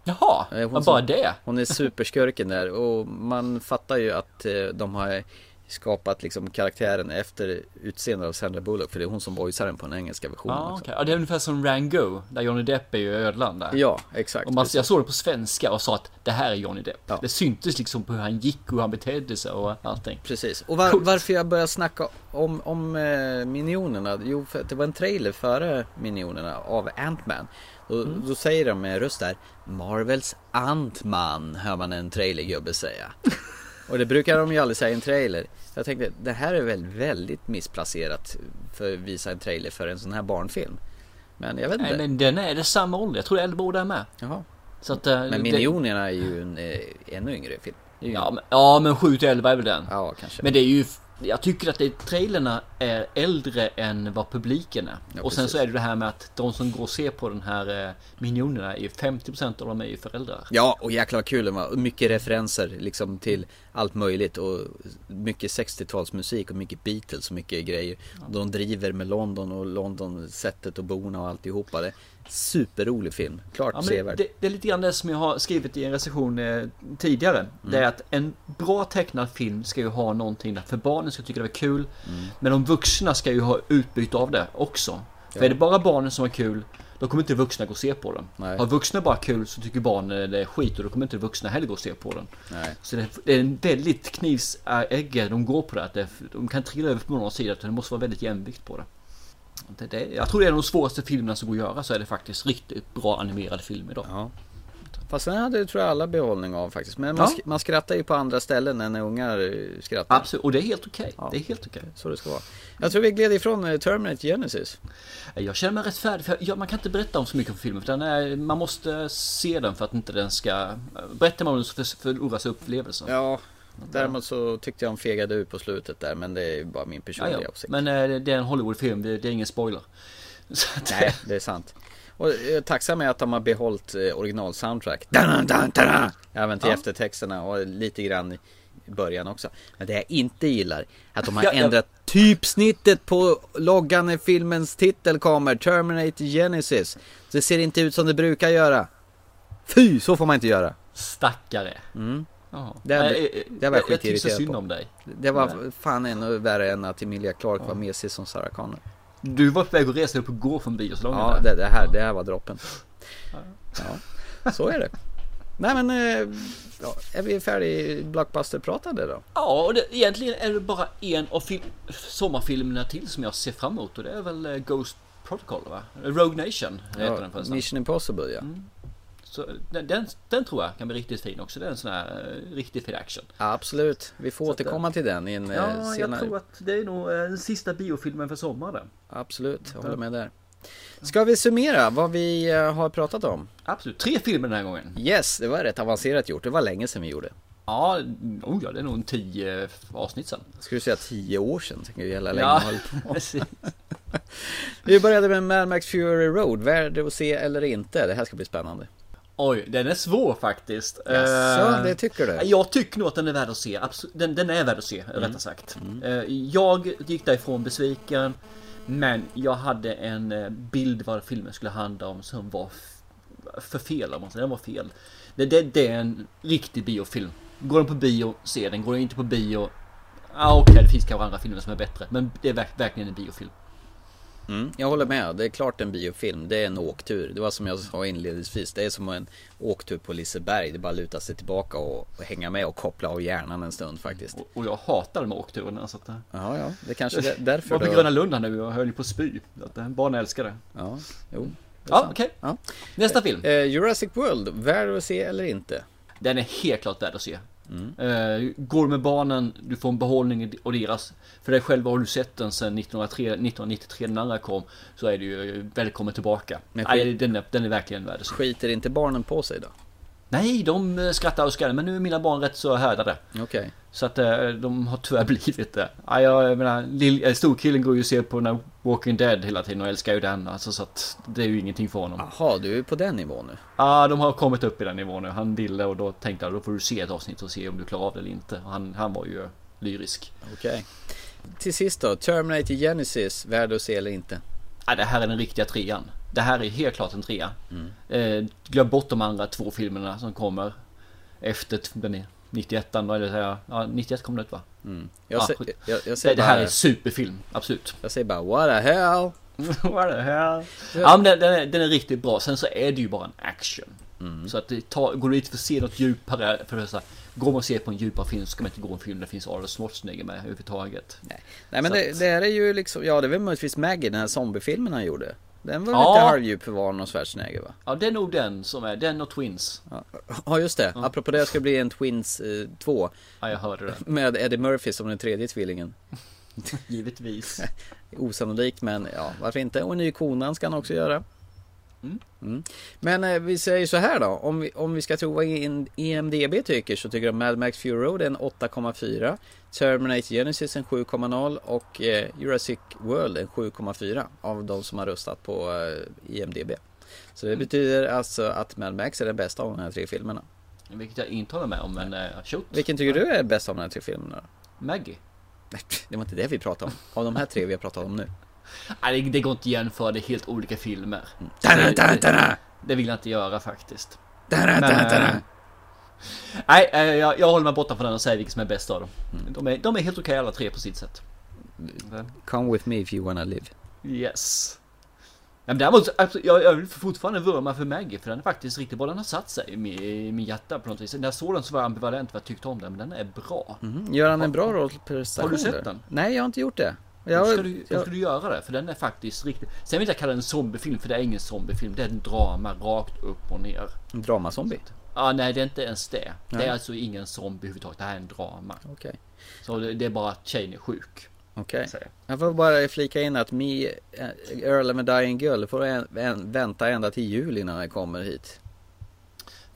Jaha, Eh, hon ja, som- bara det? Hon är superskurken där och man fattar ju att eh, de har skapat liksom karaktären efter utseendet av Sandra Bullock för det är hon som voicear den på den engelska versionen Ja, också. okej. ja, det är ungefär som Rango, där Johnny Depp är ju ödlan där. Ja, exakt. Och man, precis. jag såg det på svenska och sa att det här är Johnny Depp. Det syntes liksom på hur han gick och hur han betedde sig och allting. Precis. Och var, varför jag började snacka om, om eh, Minionerna? Jo, för det var en trailer före Minionerna av Ant-Man. Och Mm. då säger de med röst där Marvels Ant-Man hör man en trailergubbe säga. Och det brukar de ju aldrig säga i en trailer. Jag tänkte, det här är väl väldigt missplacerat för att visa en trailer för en sån här barnfilm. Men jag vet inte. Nej men den är det samma ålder, jag tror Elbo är med. Jaha. Så att, eh, Men det- Minionerna är ju en eh, ännu yngre film. Ju- Ja men, ja, men 7 till 11 är väl den. Ja, kanske. Men det är ju, jag tycker att det, trailerna är äldre än vad publiken är. Ja, och sen precis. så är det det här med att de som går och ser på den här eh, Minionerna är ju 50% av dem är ju föräldrar. Ja, och jäklar vad kul det var. Mycket referenser liksom till allt möjligt och mycket 60-talsmusik och mycket Beatles och mycket grejer. De driver med London och London sättet att bona och alltihopa. Det superrolig film. Klart Ja, sevärd. det, det är lite grann det som jag har skrivit i en recension eh, tidigare. Det är att en bra tecknad film ska ju ha någonting där för barnen ska tycka det är kul. Men de vuxna ska ju ha utbyte av det också. För Ja. är det bara barnen som har kul, då kommer inte vuxna gå och se på den. Nej. Har vuxna bara kul så tycker barnen det är skit och då kommer inte vuxna heller gå och se på den. Nej. Så det, är en väldigt knivsägge de går på det. De kan trilla över på någon sida, utan det måste vara väldigt jämvikt på det. Det, det. Jag tror det är de svåraste filmerna som går att göra så är det faktiskt riktigt bra animerad film idag. Ja. Fast sen hade tror jag alla behållning av faktiskt. Men man, Ja. man skrattar ju på andra ställen än när ungar eh, skrattar. Absolut, och det är helt okej. Ja. Det är helt okej. Så det ska vara. Jag tror vi gled ifrån eh, Terminator Genesis. Jag känner mig rätt färdig för jag, man kan inte berätta om så mycket på filmen. För den är, man måste se den för att inte den ska... Berättar man om den så för- förloras upplevelsen. Ja, däremot så tyckte jag han fegade ut på slutet där. Men det är bara min Ja, personliga ja. åsikt. Men eh, det är en Hollywoodfilm, det, det är ingen spoiler. Att, Nej, det är sant. Och jag är tacksam med att de har behållit eh, original-soundtrack. Även till Ja. eftertexterna och lite grann i början också. Men det jag inte gillar, att de har Ja, ja. ändrat typsnittet på loggan när filmens titel kommer. Terminator Genesis. Det ser inte ut som det brukar göra. Fy, så får man inte göra. Stackare. Mm. Jaha. Det, Nej, eh, det var jag jag skitirriterad synd på. om dig. Det var Nej. fan ännu värre än att Emilia Clarke var mesig som Sarah Connor. Du var på väg att resa upp och gå från biosalongen Ja, det, det, här, det här var droppen. Ja, så är det. Nej men, eh, ja, är vi färdig blockbuster-pratade då? Ja, och det, egentligen är det bara en av fil- sommarfilmerna till som jag ser fram emot och det är väl eh, Ghost Protocol va? Rogue Nation heter Ja, den förresten. Mission Impossible ja. Så den, den, den tror jag kan bli riktigt fin också. Det är en sån här eh, riktigt fin action. Absolut, vi får Så att, återkomma till den i en eh, Ja, jag senare. tror att det är nog eh, den sista biofilmen för sommaren. Absolut, jag håller med där. Ska vi summera vad vi eh, har pratat om? Absolut, tre filmer den här gången. Yes, det var rätt avancerat gjort. Det var länge sedan vi gjorde. Ja, oh ja, det är nog en tio avsnitt sen. Ska du säga tio år sedan? Tänker jag jävla länge Ja, precis. Vi började med Mad Max Fury Road. Värd att se eller inte? Det här ska bli spännande. Oj, den är svår faktiskt. Jaså, Eh, det tycker du? Jag tycker nog att den är värd att se. Den, den är värd att se, Mm. rättare sagt. Eh, Jag gick därifrån besviken. Men jag hade en eh, bild vad filmen skulle handla om som var för fel om man säger. Den var fel. Det, det, det är en riktig biofilm. Går den på bio, se den. Går den inte på bio, ja okej det finns kanske andra filmer som är bättre. Men det är verk, verkligen en biofilm. Mm, jag håller med, det är klart en biofilm. Det är en åktur. Det var som jag sa inledningsvis. Det är som en åktur på Liseberg. Det är bara att luta sig tillbaka och, och hänga med och koppla av hjärnan en stund faktiskt. Och, och jag hatar de här åkturerna. Så att, ja, ja, det kanske är därför. Jag var på Gröna Lund här nu och höll på att spy. Att barn älskar det. Ja, jo. Ja, okej. Okay. Ja. Nästa film. Eh, Jurassic World, värd att se eller inte? Den är helt klart värd att se. Mm. Går med barnen, du får en behållning och deras. För dig själv har du sett den sedan 1903, 1993 när den andra kom. Så är du ju välkommen tillbaka. Men Nej, den, är, den är verkligen värd. Skiter inte barnen på sig då? Nej, de eh, skrattar och skrattar. Men nu är mina barn rätt så härdade. Okay. Så att eh, de har tyvärr blivit det. Ja, jag menar, eh, storkillen går ju och ser på den Walking Dead hela tiden och älskar ju den. Alltså, så att det är ju ingenting för honom. Jaha, du är på den nivån nu? Ja, de har kommit upp i den nivån nu. Han ville och då tänkte jag då får du se ett avsnitt och se om du klarar av det eller inte. Han, han var ju lyrisk. Okej. Okay. Till sist då, Terminator Genesis, värd att se eller inte? Ja, det här är den riktiga trean. Det här är helt klart en trea. Mm. Eh, glöm bort de andra två filmerna som kommer efter den är 91 då, eller säga, ja 91 kom det ut va? Mm. Jag, ja, jag, jag det, det, här är superfilm, absolut. Jag säger bara what the hell? what the hell? Ja men den, den, är, den är riktigt bra, sen så är det ju bara en action. Mm. Så att det tar, går du dit för att se något djupare, för att säga, går man och ser på en djupare film så ska man inte gå en film där det finns Arnold Schwarzenegger med överhuvudtaget. Nej, Nej men det, det är ju liksom, ja det är väl möjligtvis Maggie, den här zombiefilmen han gjorde. Den var ja. lite halvdjup för var och Schwarzenegger va? Ja det är nog den som är, den och Twins. Ja, just det. Ja. Apropå det ska bli en Twins 2. Eh, ja jag hörde det. Med Eddie Murphy som den tredje tvillingen. Givetvis. Osannolikt men ja, varför inte? Och en ny konan ska han också göra. Mm. Mm. Men eh, vi säger så här då, om vi, om vi ska tro vad IMDB tycker så tycker de Mad Max Fury Road är en 8,4 Terminator Genesis en 7,0 och eh, Jurassic World en 7,4 av de som har röstat på eh, IMDB. Så det mm. betyder alltså att Mad Max är den bästa av de här tre filmerna. Vilket jag inte håller med om, men uh, shoot. Vilken tycker du är bäst av de här tre filmerna? Maggie. Nej, det var inte det vi pratade om. Av de här tre vi har pratat om nu. Nej, det, det går inte att jämföra, det är helt olika filmer. Det, det, det vill jag inte göra faktiskt. Men, äh, nej, äh, jag, jag håller mig borta från den och säger vilken som är bäst av dem. Mm. De, är, de är helt okej okay, alla tre på sitt sätt. Come with me if you wanna live. Yes. Men däremot, jag, jag vill fortfarande vurma för Maggie för den är faktiskt riktigt bra. Den har satt sig i min hjärta på något vis. När jag såg den så var jag ambivalent vad jag tyckte om den, men den är bra. Mm. Gör han en bra rollprestation? Har du sett den? Nej, jag har inte gjort det. Ja, då ska, du, då ska du göra det, för den är faktiskt riktigt... Sen vill jag kalla den en zombiefilm, för det är ingen zombiefilm. Det är en drama rakt upp och ner. En dramazombie? Ja, nej det är inte ens det. Nej. Det är alltså ingen zombie överhuvudtaget. Det här är en drama. Okay. Så det, det, är bara att tjejen är sjuk. Okej. Okay. Jag får bara flika in att Me, Earl and Dying Girl får en, en, vänta ända till jul innan den kommer hit.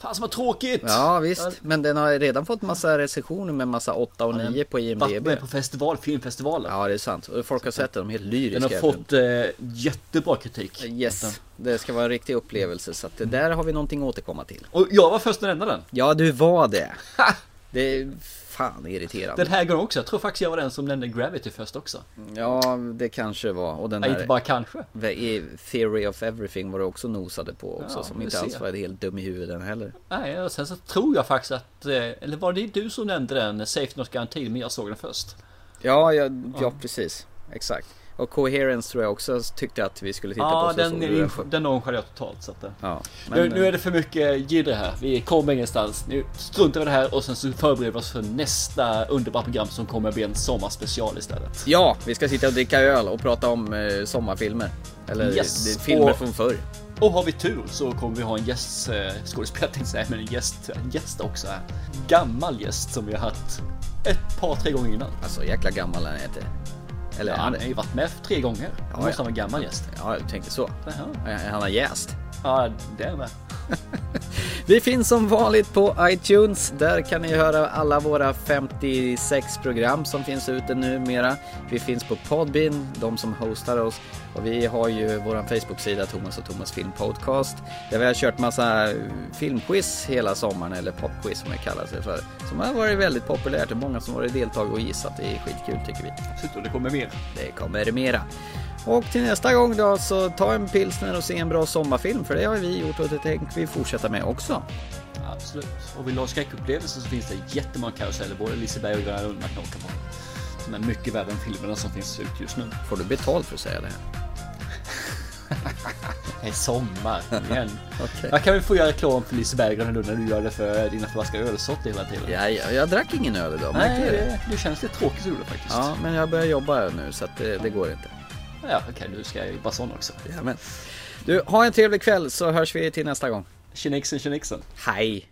Fan som var tråkigt! Ja visst, men den har redan fått massa recensioner med massa 8 och 9 på IMDB. Varit med på festival, filmfestivaler. Ja det är sant, och folk har sett den, de är helt lyriska. Den har fått eh, jättebra kritik. Yes, det ska vara en riktig upplevelse så att där har vi någonting att återkomma till. Och jag var först att nämna den. Ja du var det. det fan irriterande. Den här gången också. Jag tror faktiskt jag var den som nämnde Gravity först också. Ja, det kanske var. Och den här, inte bara kanske. Theory of Everything var det också nosade på också. Ja, som inte alls var helt dum i huvudet heller. Nej, och sen så tror jag faktiskt att, eh, eller var det du som nämnde den, Safe Not Guaranteed, men jag såg den först. Ja, ja, ja precis. Exakt. Och Coherence tror jag också tyckte att vi skulle titta ja, på. Ja, den, den, den nonchalerar jag totalt. Så att, ja, men, nu, nu, är det för mycket jidder här. Vi kommer ingenstans. Nu struntar vi det här och sen så förbereder vi oss för nästa underbara program som kommer bli en sommarspecial istället. Ja, vi ska sitta och dricka öl och prata om eh, sommarfilmer. Eller yes. filmer och, från förr. Och har vi tur så kommer vi ha en gästskådespelare eh, säga, men en gäst, en gäst också. Här. Gammal gäst som vi har haft ett par, tre gånger innan. Alltså jäkla gammal är han inte. Eller, han har ju varit med tre gånger. Ja, måste han vara gammal gäst. Ja, jag tänkte så. Jaha. Han har jäst. Ja, det med. Vi finns som vanligt på iTunes. Där kan ni höra alla våra 56 program som finns ute numera. Vi finns på Podbean, de som hostar oss. Och vi har ju vår Facebook-sida Thomas och Thomas Film Podcast. Där vi har kört massa filmquiz hela sommaren, eller popquiz som det kallas det för. Som har varit väldigt populärt. Det är många som har varit deltagare och gissat. Det är skitkul tycker vi. Absolut, och det kommer mer. Det kommer mera. Och till nästa gång då så ta en pilsner och se en bra sommarfilm för det har vi gjort och det tänker vi fortsätta med också. Absolut. Och vill du ha skräckupplevelser så finns det jättemånga karuseller, både Liseberg och Gröna Lund man kan åka på. Som är mycket värre än filmerna som finns ut just nu. Får du betalt för att säga det här? Det är sommar igen. Okej. Jag kan väl få göra reklam för Liseberg och Gröna Lund när du gör det för dina förvaska ölsorter hela tiden. Ja, jag, jag drack ingen öl idag, Nej, det? det, det känns lite tråkigt gjorde faktiskt. Ja, men jag börjar jobba nu så att det, det går inte. Ja, okej, nu ska jag jobba sån också. Jamen. Du, ha en trevlig kväll så hörs vi till nästa gång. Tjenixen, tjenixen. Hej!